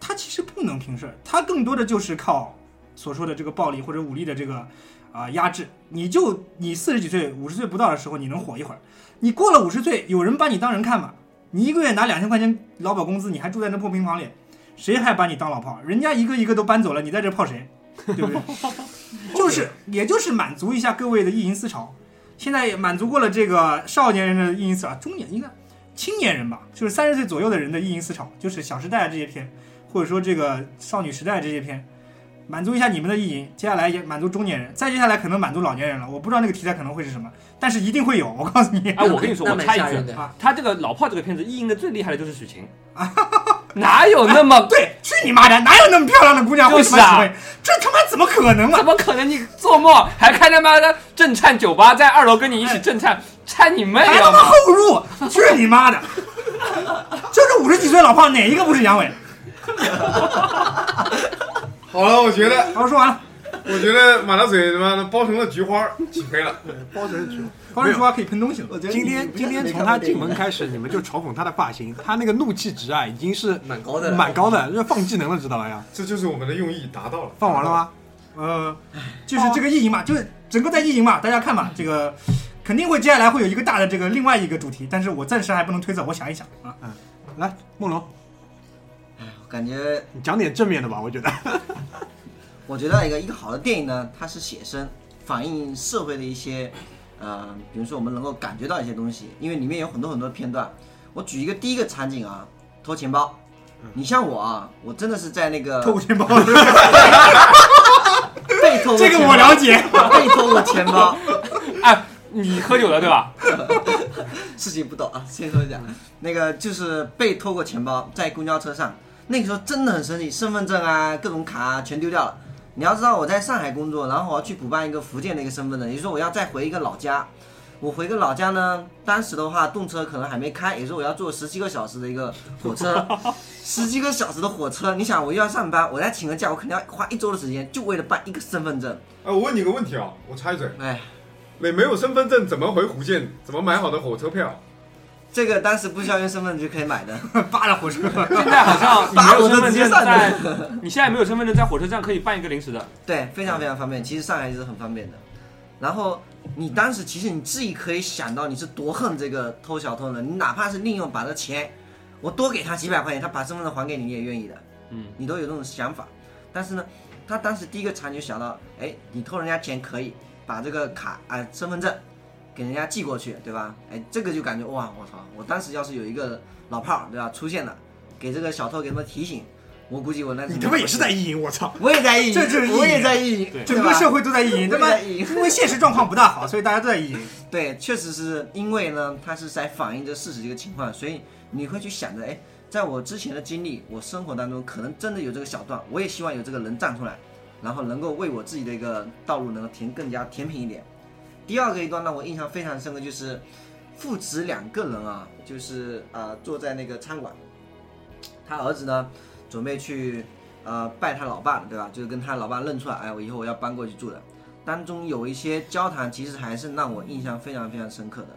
他其实不能平事儿，他更多的就是靠所说的这个暴力或者武力的这个啊、压制。你就你四十几岁、五十岁不到的时候，你能火一会儿，你过了五十岁，有人把你当人看吗？你一个月拿两千块钱劳保工资，你还住在那破平房里，谁还把你当老炮？人家一个一个都搬走了，你在这泡谁？对不对？就是，也就是满足一下各位的意淫思潮。现在也满足过了这个少年人的意淫思潮，中年应该青年人吧，就是三十岁左右的人的意淫思潮，就是《小时代》这些片，或者说这个《少女时代》这些片，满足一下你们的意淫。接下来也满足中年人，再接下来可能满足老年人了。我不知道那个题材可能会是什么，但是一定会有。我告诉你，哎，我跟你说，我插一句蛮吓人，的。他这个老炮这个片子意淫的最厉害的就是许晴，哪有那么对，去你妈的，哪有那么漂亮的姑娘会就是啊喜欢？这他妈怎么可能啊怎？么可能？你做梦还开他妈的震颤酒吧，在二楼跟你一起震颤，颤你妹啊！还他妈后入，去你妈的！就这五十几岁老炮，哪一个不是阳痿？好了，我觉得，好，说完了。我觉得马大嘴他妈的包成了菊花，起飞了。包成菊花，包成菊花可以喷东西了。我觉得今天今天从他进门开始，你们就嘲讽他的发型，他那个怒气值啊，已经是蛮高的蛮高的，要放技能了，知道吧呀？这就是我们的用意达到了。放完了吗？呃，就是这个意淫嘛，就是整个在意淫嘛，大家看嘛，这个肯定会接下来会有一个大的这个另外一个主题，但是我暂时还不能推测，我想一想啊。来，梦龙，感觉你讲点正面的吧，我觉得。我觉得一个一个好的电影呢，它是写生，反映社会的一些，呃，比如说我们能够感觉到一些东西，因为里面有很多很多片段。我举一个第一个场景啊，偷钱包。你像我啊，我真的是在那个 偷钱包，被偷过这个我了解。被偷过钱包，哎，你喝酒了对吧？事情不懂啊，先说一下，那个就是被偷过钱包，在公交车上，那个时候真的很生气，身份证啊、各种卡啊全丢掉了。你要知道我在上海工作，然后我要去补办一个福建的一个身份证，也就是说我要再回一个老家。我回个老家呢，当时的话动车可能还没开，也就是我要坐十七个小时的一个火车，十七个小时的火车，你想我又要上班，我再请个假，我肯定要花一周的时间，就为了办一个身份证。哎，我问你个问题啊，我插一嘴，哎，你没有身份证怎么回福建？怎么买好的火车票？这个当时不需要用身份证就可以买的。扒了火车，现在好像你没有身份证在，你现在没有身份证在火车站可以办一个临时的。对，非常非常方便。其实上海是很方便的。然后你当时其实你自己可以想到你是多恨这个偷小偷的，你哪怕是利用把这钱，我多给他几百块钱，他把身份证还给你，你也愿意的，嗯，你都有这种想法。但是呢，他当时第一个场景就想到，哎，你偷人家钱可以把这个卡啊、身份证给人家寄过去，对吧？哎，这个就感觉哇，我操！我当时要是有一个老炮儿，对吧，出现了，给这个小偷给他们提醒，我估计我那你他妈也是在意淫，我操！我也在意淫，这就是意淫我也在意淫，整个社会都在意淫，他妈，因为现实状况不大好，所以大家都在意淫。对，确实是因为呢，它是在反映着事实这个情况，所以你会去想着，哎，在我之前的经历，我生活当中可能真的有这个小段，我也希望有这个人站出来，然后能够为我自己的一个道路能够填更加填平一点。第二个一段让我印象非常深刻，就是父子两个人啊，就是啊、呃坐在那个餐馆，他儿子呢准备去呃拜他老爸，对吧？就是跟他老爸认出来，哎，我以后我要搬过去住的。当中有一些交谈，其实还是让我印象非常非常深刻的。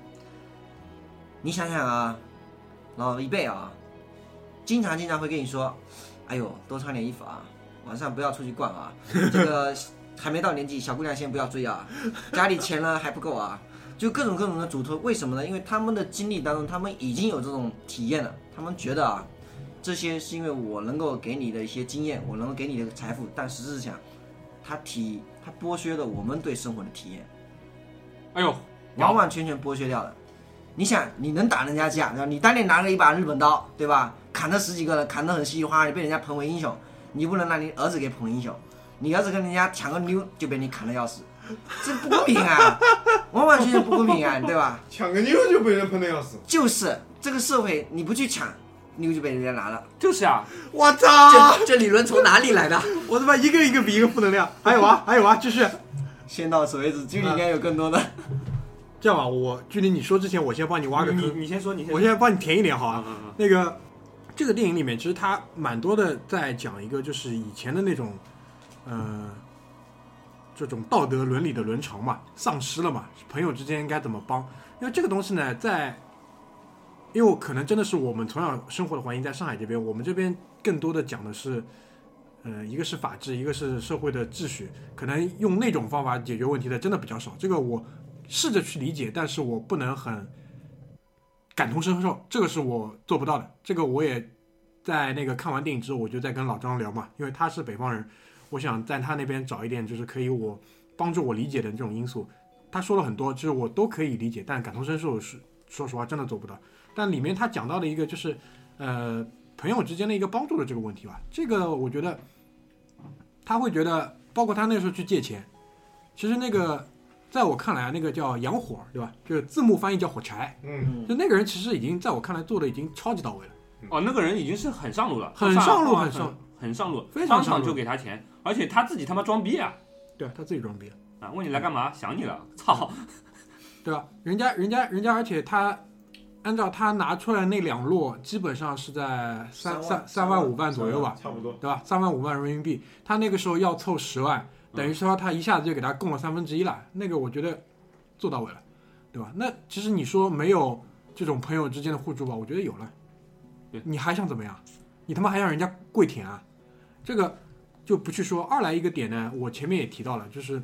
你想想啊，老一辈啊，经常经常会跟你说，哎呦，多穿点衣服啊，晚上不要出去逛啊，这个还没到年纪，小姑娘先不要追啊，家里钱呢还不够啊，就各种各种的嘱托。为什么呢？因为他们的经历当中，他们已经有这种体验了，他们觉得啊，这些是因为我能够给你的一些经验，我能够给你的财富，但实质上，他体他剥削了我们对生活的体验。哎呦，完完全全剥削掉了。你想，你能打人家架，对吧？你当年拿了一把日本刀，对吧？砍了十几个人，砍得很稀里哗啦，你被人家捧为英雄，你不能让你儿子给捧英雄，你要是跟人家抢个妞就被你砍得要死，这不公平啊，完完全全不公平啊，对吧？抢个妞就被人喷的要死，就是这个社会，你不去抢，妞就被人家拿了。就是啊，我操！这这理论从哪里来的？我他妈一个一个比一个负能量。还有啊，还有啊，继续。先到此为止，剧里应该有更多的。这样吧，我距离你说之前，我先帮你挖个你坑，你先说，你先说，我现在帮你填一点好啊。嗯嗯那个这个电影里面，其实它蛮多的在讲一个就是以前的那种，呃，这种道德伦理的伦常嘛，丧失了嘛，朋友之间应该怎么帮？因为这个东西呢，在因为我可能真的是我们从小生活的环境在上海这边，我们这边更多的讲的是。呃，一个是法治，一个是社会的秩序，可能用那种方法解决问题的真的比较少。这个我试着去理解，但是我不能很感同身受，这个是我做不到的。这个我也在那个看完电影之后，我就在跟老张聊嘛，因为他是北方人，我想在他那边找一点就是可以我帮助我理解的这种因素。他说了很多，就是我都可以理解，但感同身受是说实话真的做不到。但里面他讲到的一个就是呃朋友之间的一个帮助的这个问题吧，这个我觉得他会觉得，包括他那时候去借钱，其实那个。在我看来啊，那个叫洋火，对吧？就是字幕翻译叫火柴，嗯，就那个人其实已经在我看来做的已经超级到位了。哦，那个人已经是很上路了，很上路很很上很上路，非常上路当场就给他钱，而且他自己他妈装逼啊！对他自己装逼，啊，问你来干嘛？想你了，操！对吧？人家人家人家，而且他按照他拿出来那两摞，基本上是在三三三三万五万左右吧，差不多。对吧？三万五万人民币，他那个时候要凑十万，等于说他一下子就给他供了三分之一了。那个我觉得做到位了，对吧？那其实你说没有这种朋友之间的互助吧，我觉得有了。你还想怎么样？你他妈还让人家跪舔啊？这个就不去说。二来一个点呢，我前面也提到了，就是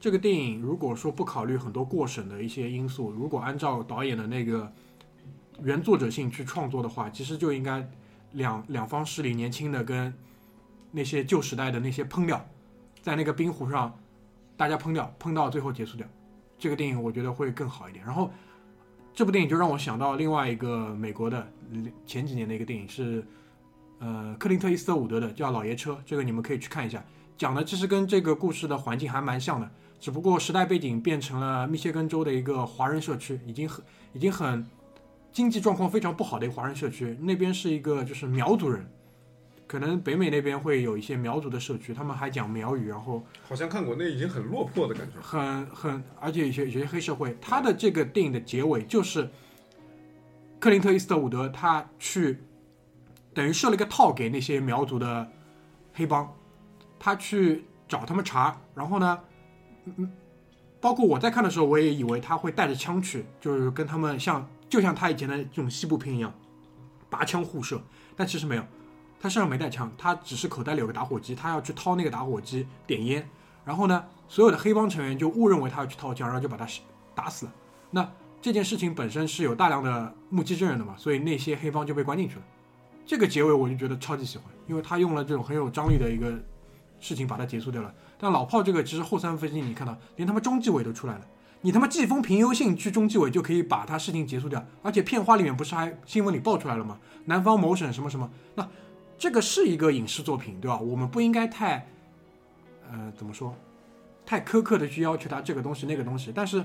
这个电影如果说不考虑很多过审的一些因素，如果按照导演的那个原作者性去创作的话，其实就应该两两方势力年轻的跟那些旧时代的那些烹掉，在那个冰湖上大家烹掉，烹到最后结束掉。这个电影我觉得会更好一点。然后这部电影就让我想到另外一个美国的前几年的一个电影是，呃，克林特·伊斯特伍德的叫《老爷车》，这个你们可以去看一下。讲的其实跟这个故事的环境还蛮像的，只不过时代背景变成了密歇根州的一个华人社区，已经很已经很经济状况非常不好的一个华人社区。那边是一个就是苗族人，可能北美那边会有一些苗族的社区，他们还讲苗语，然后好像看过，那已经很落魄的感觉。很很，而且有些有些黑社会。他的这个电影的结尾就是克林特·伊斯特伍德他去等于设了一个套给那些苗族的黑帮，他去找他们查，然后呢，嗯嗯，包括我在看的时候，我也以为他会带着枪去，就是跟他们像就像他以前的这种西部片一样，拔枪互射，但其实没有。他身上没带枪，他只是口袋里有个打火机，他要去掏那个打火机点烟，然后呢，所有的黑帮成员就误认为他要去掏枪，然后就把他打死了。那这件事情本身是有大量的目击证人的嘛，所以那些黑帮就被关进去了。这个结尾我就觉得超级喜欢，因为他用了这种很有张力的一个事情把它结束掉了。但老炮这个其实后三分之一你看到，连他妈中纪委都出来了，你他妈季风平优信去中纪委就可以把他事情结束掉，而且片花里面不是还新闻里爆出来了吗？南方某省什么什么，那这个是一个影视作品，对吧？我们不应该太，呃，怎么说，太苛刻的去要求他这个东西那个东西。但是，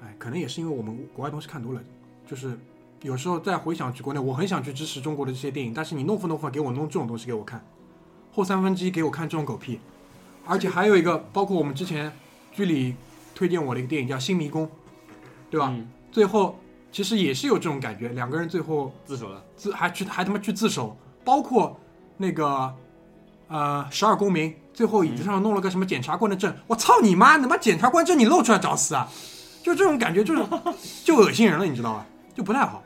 哎，可能也是因为我们国外东西看多了，就是有时候再回想起国内，我很想去支持中国的这些电影，但是你弄不弄不给我弄这种东西给我看，后三分之一给我看这种狗屁，而且还有一个，包括我们之前剧里推荐我的一个电影叫《新迷宫》，对吧？嗯最后其实也是有这种感觉，两个人最后自首了，自还去还他妈去自首，包括那个呃十二公民，最后椅子上弄了个什么检察官的证，我操你妈！他妈检察官证你露出来找死啊！就这种感觉，就是就恶心人了，你知道吧？就不太好。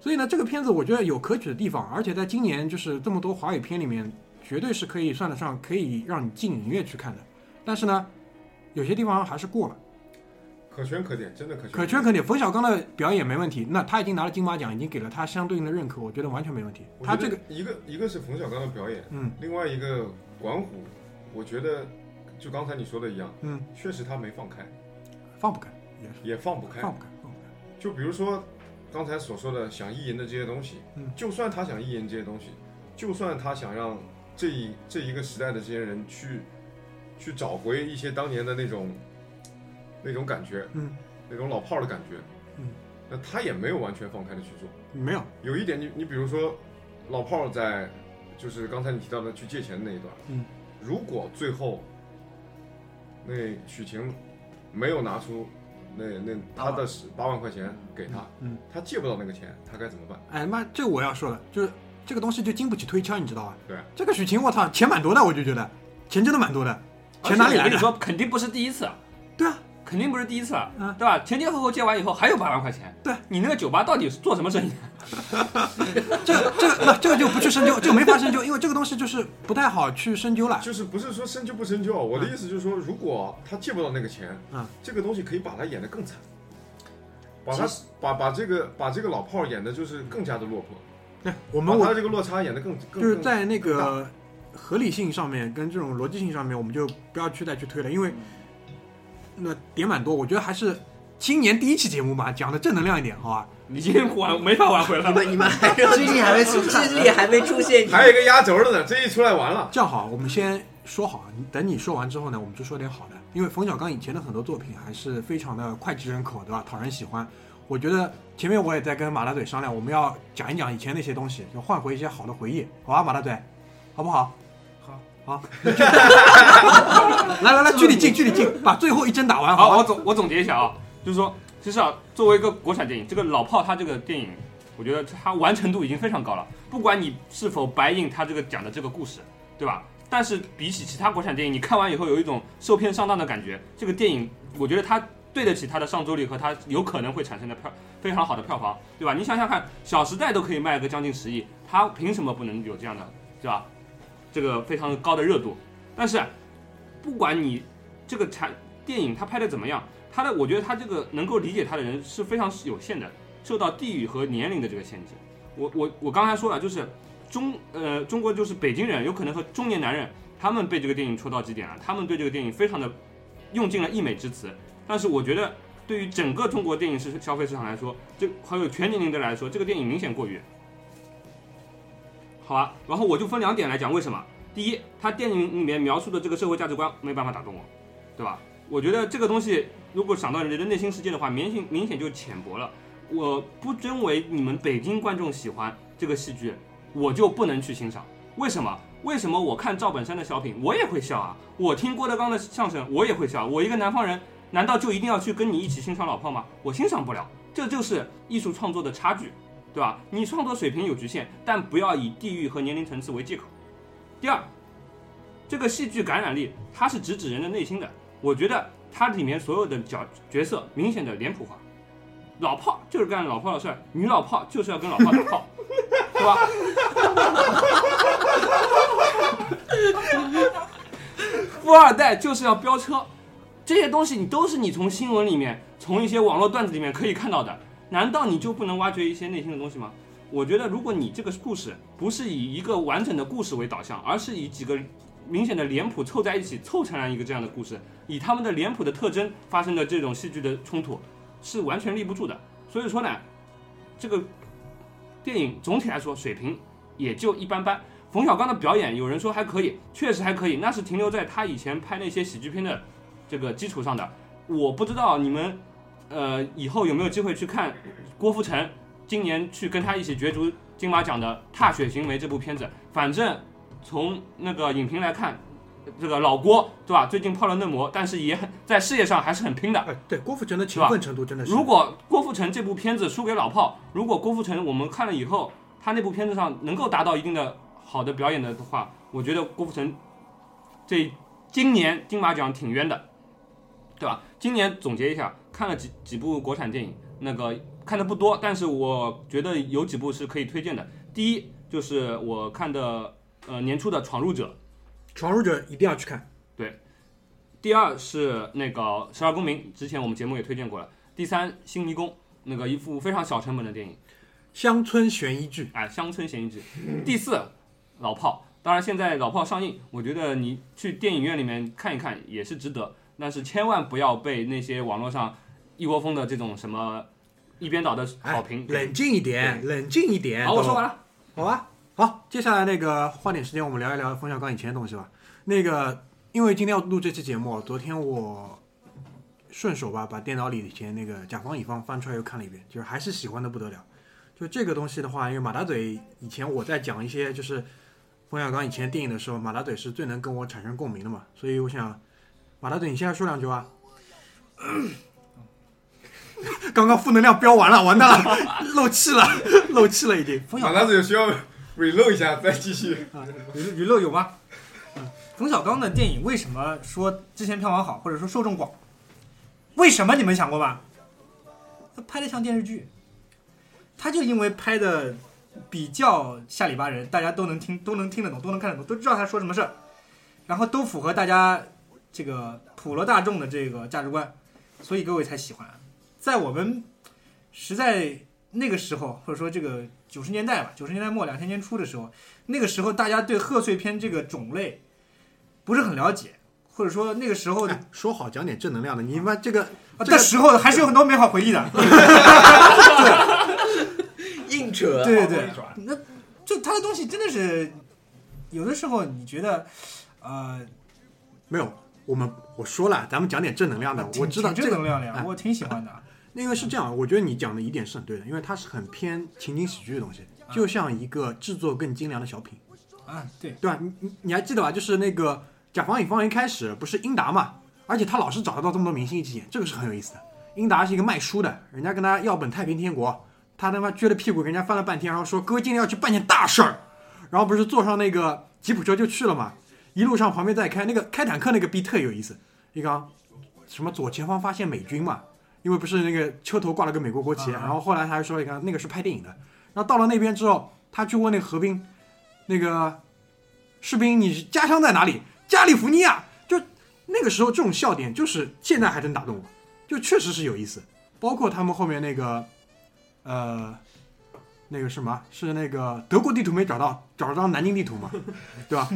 所以呢，这个片子我觉得有可取的地方，而且在今年就是这么多华语片里面，绝对是可以算得上可以让你进影院去看的。但是呢，有些地方还是过了。可圈可点，真的可圈可圈可点，冯小刚的表演没问题，那他已经拿了金马奖，已经给了他相对应的认可，我觉得完全没问题。他这个，一个一个是冯小刚的表演，嗯另外一个管虎，我觉得就刚才你说的一样，嗯，确实他没放开。放不开，也也放不开。放不开，放不开。就比如说刚才所说的想意淫的这些东西，嗯。就算他想意淫这些东西，就算他想让这一这一个时代的这些人去去找回一些当年的那种那种感觉，嗯，那种老炮儿的感觉，嗯，那他也没有完全放开的去做。没有，有一点你，你比如说老炮儿在就是刚才你提到的去借钱的那一段，嗯，如果最后那许晴没有拿出那那他的十八万块钱给他，嗯，他借不到那个钱，他该怎么办？哎妈，这我要说了，就是这个东西就经不起推敲，你知道吧？对，这个许晴，我操，钱蛮多的，我就觉得钱真的蛮多的，钱哪里来的？我跟你说，肯定不是第一次，对啊，肯定不是第一次，嗯。对吧？前前后后借完以后还有八万块钱，对。你那个酒吧到底是做什么生意？这个这个不，这个就不去深究，这个没法深究，因为这个东西就是不太好去深究了。就是不是说深究不深究，我的意思就是说，如果他借不到那个钱，嗯，这个东西可以把他演得更惨，把他把把这个把这个老炮儿演的就是更加的落魄，对，我们我把他这个落差演得更更更就是在那个合理性上面跟这种逻辑性上面，我们就不要去再去推了，因为那点蛮多，我觉得还是今年第一期节目嘛，讲的正能量一点，好吧？你今天挽没法挽回了。你们你们还让最近还没出 智力还没出现，还有一个压轴的呢，这一出来完了。这样好，我们先说好，等你说完之后呢，我们就说点好的，因为冯小刚以前的很多作品还是非常的脍炙人口，对吧？讨人喜欢。我觉得前面我也在跟马大嘴商量，我们要讲一讲以前那些东西，就换回一些好的回忆，好吧，马大嘴，好不好？好，来来来，距离近，距离近，把最后一针打完，好，吧我总我总结一下啊，就是说，其实啊，作为一个国产电影，这个老炮他这个电影，我觉得他完成度已经非常高了。不管你是否白印他这个讲的这个故事，对吧？但是比起其他国产电影，你看完以后有一种受骗上当的感觉。这个电影，我觉得它对得起它的上座率和它有可能会产生的票非常好的票房，对吧？你想想看，《小时代》都可以卖个将近十亿，它凭什么不能有这样的，对吧？这个非常高的热度。但是，不管你这个产电影它拍的怎么样，它的我觉得它这个能够理解它的人是非常有限的，受到地域和年龄的这个限制。我我我刚才说了，就是中呃中国就是北京人，有可能和中年男人，他们被这个电影戳到极点了，他们对这个电影非常的用尽了溢美之词。但是我觉得对于整个中国电影市消费市场来说，这还有全年龄的来说，这个电影明显过于。好吧，然后我就分两点来讲为什么。第一，它电影里面描述的这个社会价值观没办法打动我，对吧？我觉得这个东西如果想到人的内心世界的话，明显明显就浅薄了。我不认为你们北京观众喜欢这个戏剧，我就不能去欣赏。为什么？为什么我看赵本山的小品我也会笑啊？我听郭德纲的相声我也会笑。我一个南方人，难道就一定要去跟你一起欣赏老炮吗？我欣赏不了，这就是艺术创作的差距，对吧？你创作水平有局限，但不要以地域和年龄层次为借口。第二，这个戏剧感染力它是直指人的内心的。我觉得它里面所有的角角色明显的脸谱化，老炮就是干老炮的事儿，女老炮就是要跟老炮打炮，对吧？富二代就是要飙车，这些东西你都是你从新闻里面、从一些网络段子里面可以看到的。难道你就不能挖掘一些内心的东西吗？我觉得，如果你这个故事不是以一个完整的故事为导向，而是以几个明显的脸谱凑在一起，凑成了一个这样的故事，以他们的脸谱的特征发生的这种戏剧的冲突，是完全立不住的。所以说呢，这个电影总体来说水平也就一般般。冯小刚的表演，有人说还可以，确实还可以，那是停留在他以前拍那些喜剧片的这个基础上的。我不知道你们，呃，以后有没有机会去看郭富城今年去跟他一起角逐金马奖的《踏雪寻梅》这部片子。反正从那个影评来看，这个老郭对吧？最近泡了嫩模，但是也很在事业上还是很拼的。哎，对，郭富城的勤奋程度真的是。如果郭富城这部片子输给老炮，如果郭富城我们看了以后，他那部片子上能够达到一定的好的表演的话，我觉得郭富城这今年金马奖挺冤的，对吧？今年总结一下，看了几几部国产电影，那个看的不多，但是我觉得有几部是可以推荐的。第一就是我看的呃年初的《闯入者闯入者一定要去看。》，对第二是那个《十二公民》，之前我们节目也推荐过了。第三《新迷宫》，那个一部非常小成本的电影。乡村悬疑剧，哎，乡村悬疑剧。第四，老炮。当然，现在老炮上映，我觉得你去电影院里面看一看也是值得，但是千万不要被那些网络上一窝蜂的这种什么一边倒的哎好评。冷静一点，冷静一点。好，我说完了。好吧，好，接下来那个花点时间我们聊一聊冯小刚以前的东西吧。那个，因为今天要录这期节目，昨天我顺手吧把电脑里以前那个甲方乙方翻出来又看了一遍，就是还是喜欢的不得了。就这个东西的话，因为马大嘴以前我在讲一些就是冯小刚以前电影的时候，马大嘴是最能跟我产生共鸣的嘛，所以我想，马大嘴你现在说两句吧。刚刚负能量飙完了，完蛋了，漏气了，漏气了已经。冯小刚马大子有需要 reload 一下再继续。娱娱乐有吗？冯小刚的电影为什么说之前票房好，或者说受众广？为什么你们想过吗？他拍的像电视剧，他就因为拍的比较下里巴人，大家都能听，都能听得懂，都能看得懂，都知道他说什么事儿，然后都符合大家这个普罗大众的这个价值观，所以各位才喜欢。在我们实在那个时候，或者说这个九十年代吧，九十年代末两千年初的时候，那个时候大家对贺岁片这个种类不是很了解，或者说那个时候说好讲点正能量的，你们这个啊那时候还是有很多美好回忆的。硬扯。对对对，那就他的东西真的是有的时候你觉得，呃，没有，我们我说了，咱们讲点正能量的。我知道正能量的我挺喜欢的。那个是这样，我觉得你讲的一点是很对的，因为它是很偏情景喜剧的东西，就像一个制作更精良的小品，啊，对，对吧？你你你还记得吧？就是那个甲方乙方一开始不是英达嘛，而且他老是找得到这么多明星一起演，这个是很有意思的。英达是一个卖书的，人家跟他要本《太平天国》，他他妈撅着屁股给人家翻了半天，然后说哥今天要去办件大事儿，然后不是坐上那个吉普车就去了嘛，一路上旁边在开那个开坦克那个逼特有意思，一个什么左前方发现美军嘛，因为不是那个车头挂了个美国国旗，啊然后后来他还说一个那个是拍电影的，然后到了那边之后，他去问那个何兵，那个士兵你家乡在哪里？加利福尼亚。就那个时候这种笑点，就是现在还能打动我，就确实是有意思。包括他们后面那个，呃，那个什么是那个德国地图没找到，找了张南京地图嘛，对吧？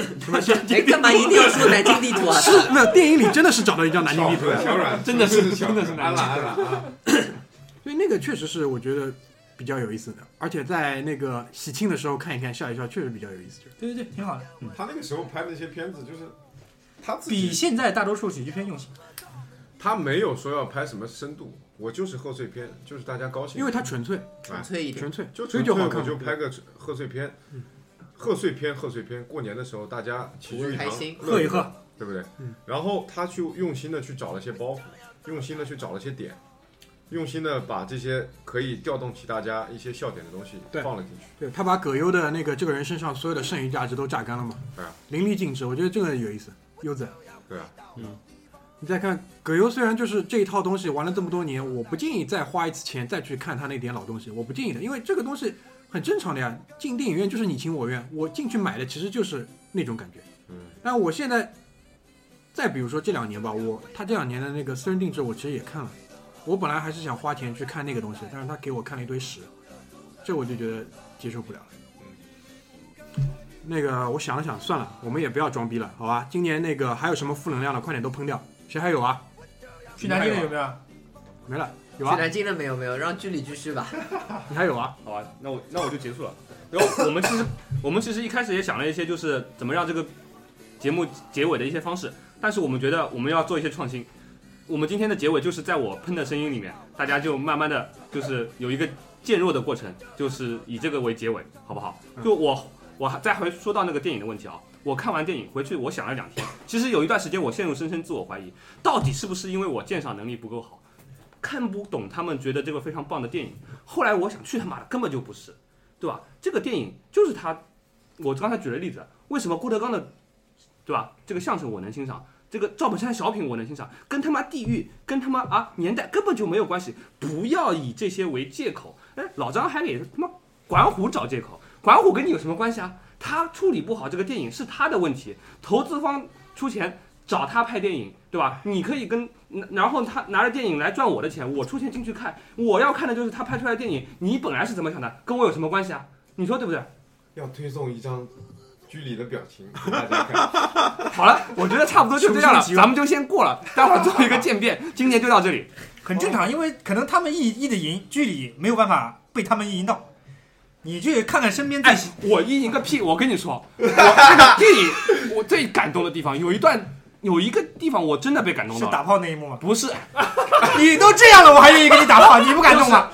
什么是哎，干嘛一定要说南京地图啊？是没有电影里真的是找到一张南京地图 的，小软真的是真的是南京安了啊！所以那个确实是我觉得比较有意思的，而且在那个喜庆的时候看一看笑一笑，确实比较有意思。对对对，挺好的，他那个时候拍的那些片子，就是他自比，现在大多数喜剧片用心。他没有说要拍什么深度，我就是贺岁片，就是大家高兴，因为它纯粹纯粹一点。纯粹，就纯粹我就好看。就拍个贺岁片，贺岁片贺岁片，过年的时候大家齐聚一堂开心，乐喝一贺，对不对？嗯然后他去用心的去找了些包袱，用心的去找了些点，用心的把这些可以调动起大家一些笑点的东西放了进去。对他把葛优的那个这个人身上所有的剩余价值都榨干了嘛，对啊淋漓尽致。我觉得这个有意思，优子。对啊，嗯你再看葛优，虽然就是这一套东西玩了这么多年，我不建议再花一次钱再去看他那点老东西，我不建议的，因为这个东西很正常的呀。进电影院就是你情我愿，我进去买的其实就是那种感觉。嗯，但我现在，再比如说这两年吧，我他这两年的那个私人定制，我其实也看了。我本来还是想花钱去看那个东西，但是他给我看了一堆屎，这我就觉得接受不了了。那个我想了想，算了，我们也不要装逼了，好吧？今年那个还有什么负能量的，快点都喷掉。谁还有啊？去南京的有没有？没了，有啊？去南京的没有没有，让剧里继续吧。你 还有啊？好吧，那我那我就结束了。然后我们其实我们其实一开始也想了一些，就是怎么让这个节目结尾的一些方式，但是我们觉得我们要做一些创新。我们今天的结尾就是在我喷的声音里面，大家就慢慢的就是有一个渐弱的过程，就是以这个为结尾，好不好？就我我还再回说到那个电影的问题啊，我看完电影回去我想了两天，其实有一段时间我陷入深深自我怀疑，到底是不是因为我鉴赏能力不够好，看不懂他们觉得这个非常棒的电影。后来我想去他妈的根本就不是，对吧？这个电影就是他，我刚才举了例子，为什么郭德纲的，对吧？这个相声我能欣赏，这个赵本山小品我能欣赏，跟他妈地域跟他妈啊年代根本就没有关系，不要以这些为借口。哎，老张还给他妈管虎找借口，管虎跟你有什么关系啊？他处理不好这个电影是他的问题，投资方出钱找他拍电影，对吧？你可以跟，然后他拿着电影来赚我的钱，我出钱进去看，我要看的就是他拍出来的电影。你本来是怎么想的，跟我有什么关系啊？你说对不对？要推送一张居里的表情给大家看。好了，我觉得差不多就这样了，咱们就先过了，待会儿做一个渐变。今年就到这里。很正常，因为可能他们意意的赢，剧里没有办法被他们一赢到。你去看看身边最哎，我意淫个屁！我跟你说，我 这个电影我最感动的地方有一段，有一个地方我真的被感动到了。是打炮那一幕吗？不是，你都这样了，我还愿意给你打炮，你不感动吗？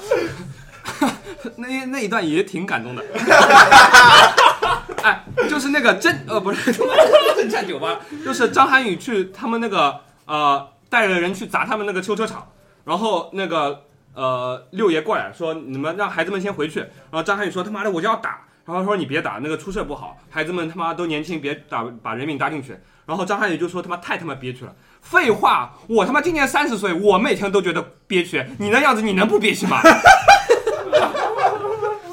那那一段也挺感动的。哎，就是那个真呃不是他妈的真战酒吧，就是张涵予去他们那个呃带着人去砸他们那个修车厂，然后那个呃六爷过来说你们让孩子们先回去，然后张涵予说他妈的我就要打，然后说你别打，那个出事不好，孩子们他妈都年轻，别打把人命搭进去。然后张涵予就说他妈太他妈憋屈了，废话，我他妈今年三十岁，我每天都觉得憋屈，你那样子你能不憋屈吗？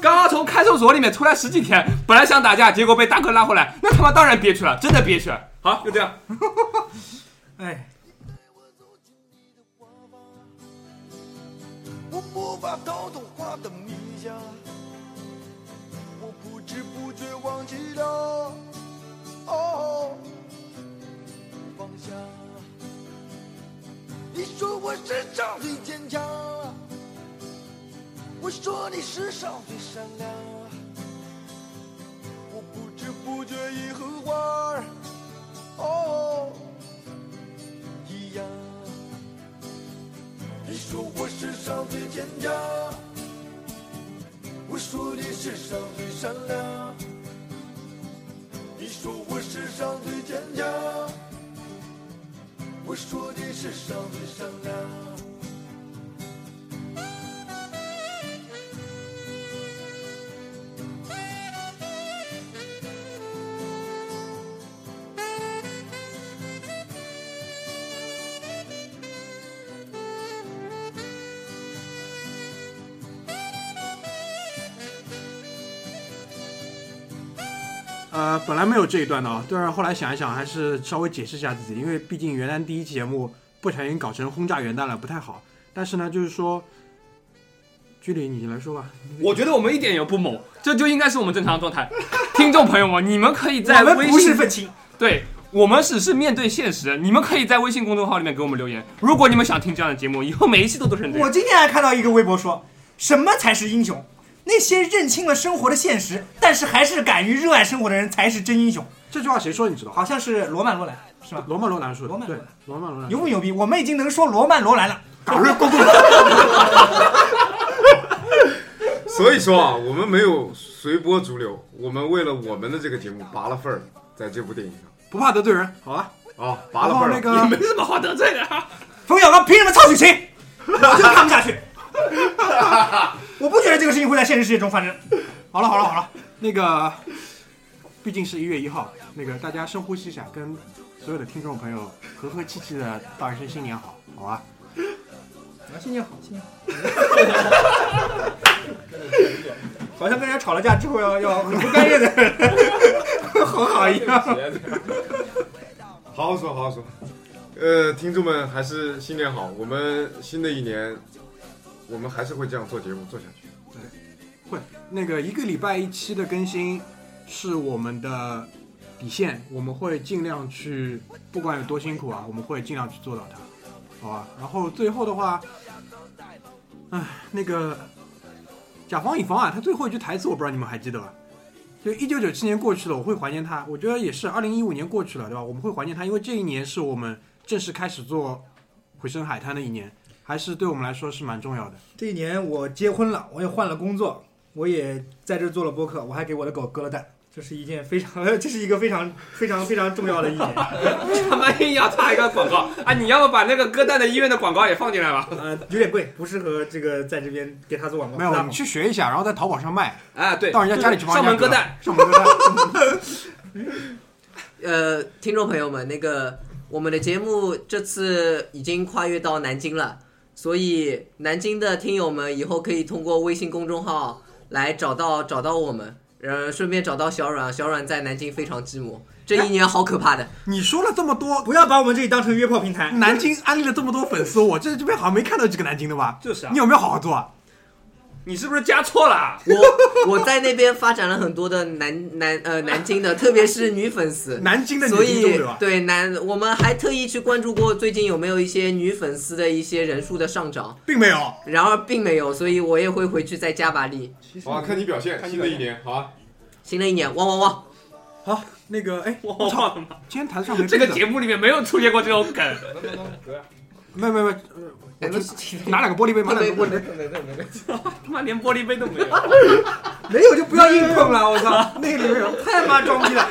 刚刚从看守所里面出来十几天，本来想打架，结果被大哥拉回来，那他妈当然憋屈了，真的憋屈。好，就这样。哎，我无法逃脱花的迷香，我不知不觉忘记了哦方向。你说我世上最坚强，我说你世上最善良，我不知不觉已和花儿哦一样。你说我世上最坚强，我说你世上最善良。你说我世上最坚强，我说你世上最善良。本来没有这一段的啊，但是后来想一想，还是稍微解释一下自己，因为毕竟元旦第一期节目不小心搞成轰炸元旦了，不太好。但是呢，就是说，距离你来说吧。我觉得我们一点也不猛，这就应该是我们正常的状态。听众朋友们，你们可以在我们不是微信愤青，对我们只是面对现实，你们可以在微信公众号里面给我们留言。如果你们想听这样的节目，以后每一期都都是这样。我今天还看到一个微博说，什么才是英雄？那些认清了生活的现实，但是还是敢于热爱生活的人才是真英雄。这句话谁说？你知道？好像是罗曼·罗兰，是吧？罗曼·罗兰说的。对罗曼罗兰，罗曼·罗兰牛不牛逼？我们已经能说罗曼·罗兰了。搞日公公。所以说啊，我们没有随波逐流，我们为了我们的这个节目拔了份儿，在这部电影上不怕得罪人，好吧？啊，拔了份儿也没什么好得罪的、啊。冯小刚凭什么操水情？我就看不下去。我不觉得这个事情会在现实世界中发生。好了好了好了，那个毕竟是一月一号，那个大家深呼吸一下，跟所有的听众朋友和和气气的道一声新年好，好吧？新年好，新年好。好像跟人家吵了架之后要要很不甘愿的和好一样。好好说，好好说。呃，听众们还是新年好，我们新的一年，我们还是会这样做节目做下去。对会，那个一个礼拜一期的更新是我们的底线，我们会尽量去，不管有多辛苦啊，我们会尽量去做到它，好吧？然后最后的话，唉，那个甲方乙方啊，他最后一句台词我不知道你们还记得吧？就一九九七年过去了，我会怀念他。我觉得也是，二零一五年过去了，对吧？我们会怀念他，因为这一年是我们正式开始做回声海滩的一年，还是对我们来说是蛮重要的。这一年我结婚了，我也换了工作，我也在这做了播客，我还给我的狗割了蛋。这是一件非常，这是一个非常非常非常重要的一年。他妈硬要插一个广告啊！你要不把那个割蛋的医院的广告也放进来吧？呃，有点贵，不适合这个在这边给他做广告。没有，你去学一下，然后在淘宝上卖，啊，对，到人家家里去帮上门割蛋。上门割蛋。呃，听众朋友们，那个我们的节目这次已经跨越到南京了，所以南京的听友们以后可以通过微信公众号来找到找到我们，呃，顺便找到小阮，小阮在南京非常寂寞，这一年好可怕的。你说了这么多，不要把我们这里当成约炮平台。南京安利了这么多粉丝，我这这边好像没看到几个南京的吧？就是啊你有没有好好做啊？你是不是加错了？我我在那边发展了很多的南南呃南京的，特别是女粉丝。南京的女所以对？对南，我们还特意去关注过最近有没有一些女粉丝的一些人数的上涨，并没有。然而并没有，所以我也会回去再加把力。好啊，看你表现，新的一年，好啊。新的一年，汪汪汪！好，那个哎，我我操！今天台子上没这个节目里面没有出现过这种梗。没 没没，呃我们拿两个玻璃杯，拿两个玻璃杯，他妈连玻璃杯都没有，没有就不要硬碰了，我操，那个里面有太妈装逼了，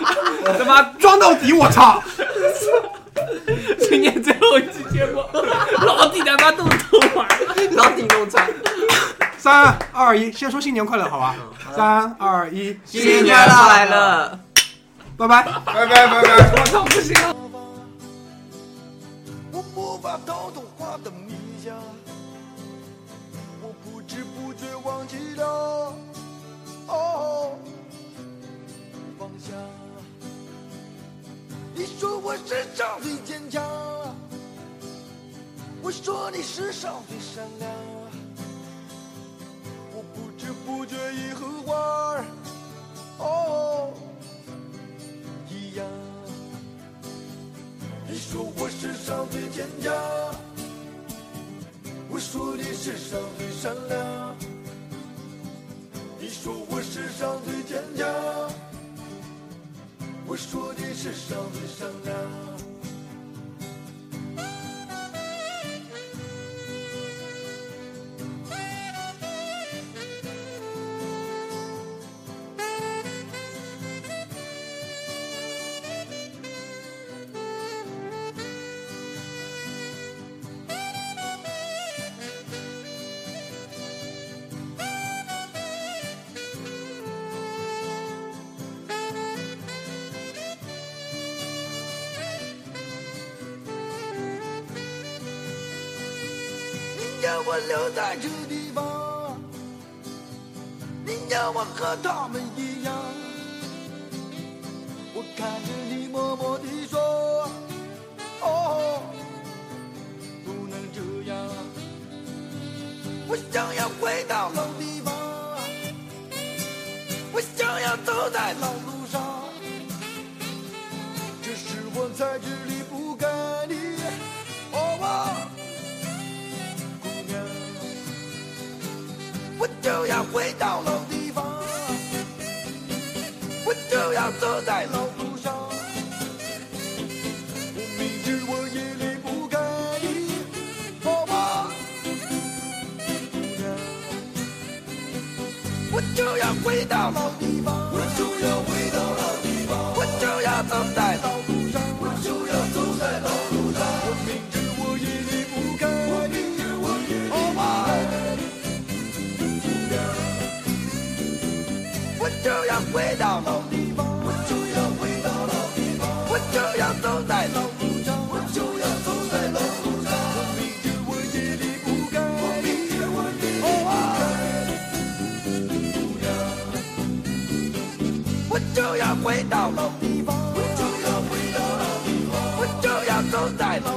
他妈装到底，我操！今年最后一期节目，老弟他妈都偷玩。老顶弄穿，三二一，先说新年快乐，好吧？三二一，新年快乐！拜拜。拜拜拜拜。我操，不行了。我无法逃脱花的觉忘记了哦放下。你说我世上最坚强，我说你世上最善良，我不知不觉已和花儿哦一样。你说我世上最坚强，我说你世上最善良。你说我世上最坚强，我说你世上最善良。要我留在这地方，你要我和他们一样。我看着你默默地说，哦，不能这样。我想要回到老地方，我想要走在老回到老地方，我就要走在老路上。我明知我也离不开你，好吗？姑娘，我就要回到老地方，我就要回到老地方，我就要走在就要回到老地方，我就要回到老地方，我就要走在老路上，我就要走在老路上。我明知我也离不开你，好吗？我就要回到老地方，我就要回到老地方，我就要走在老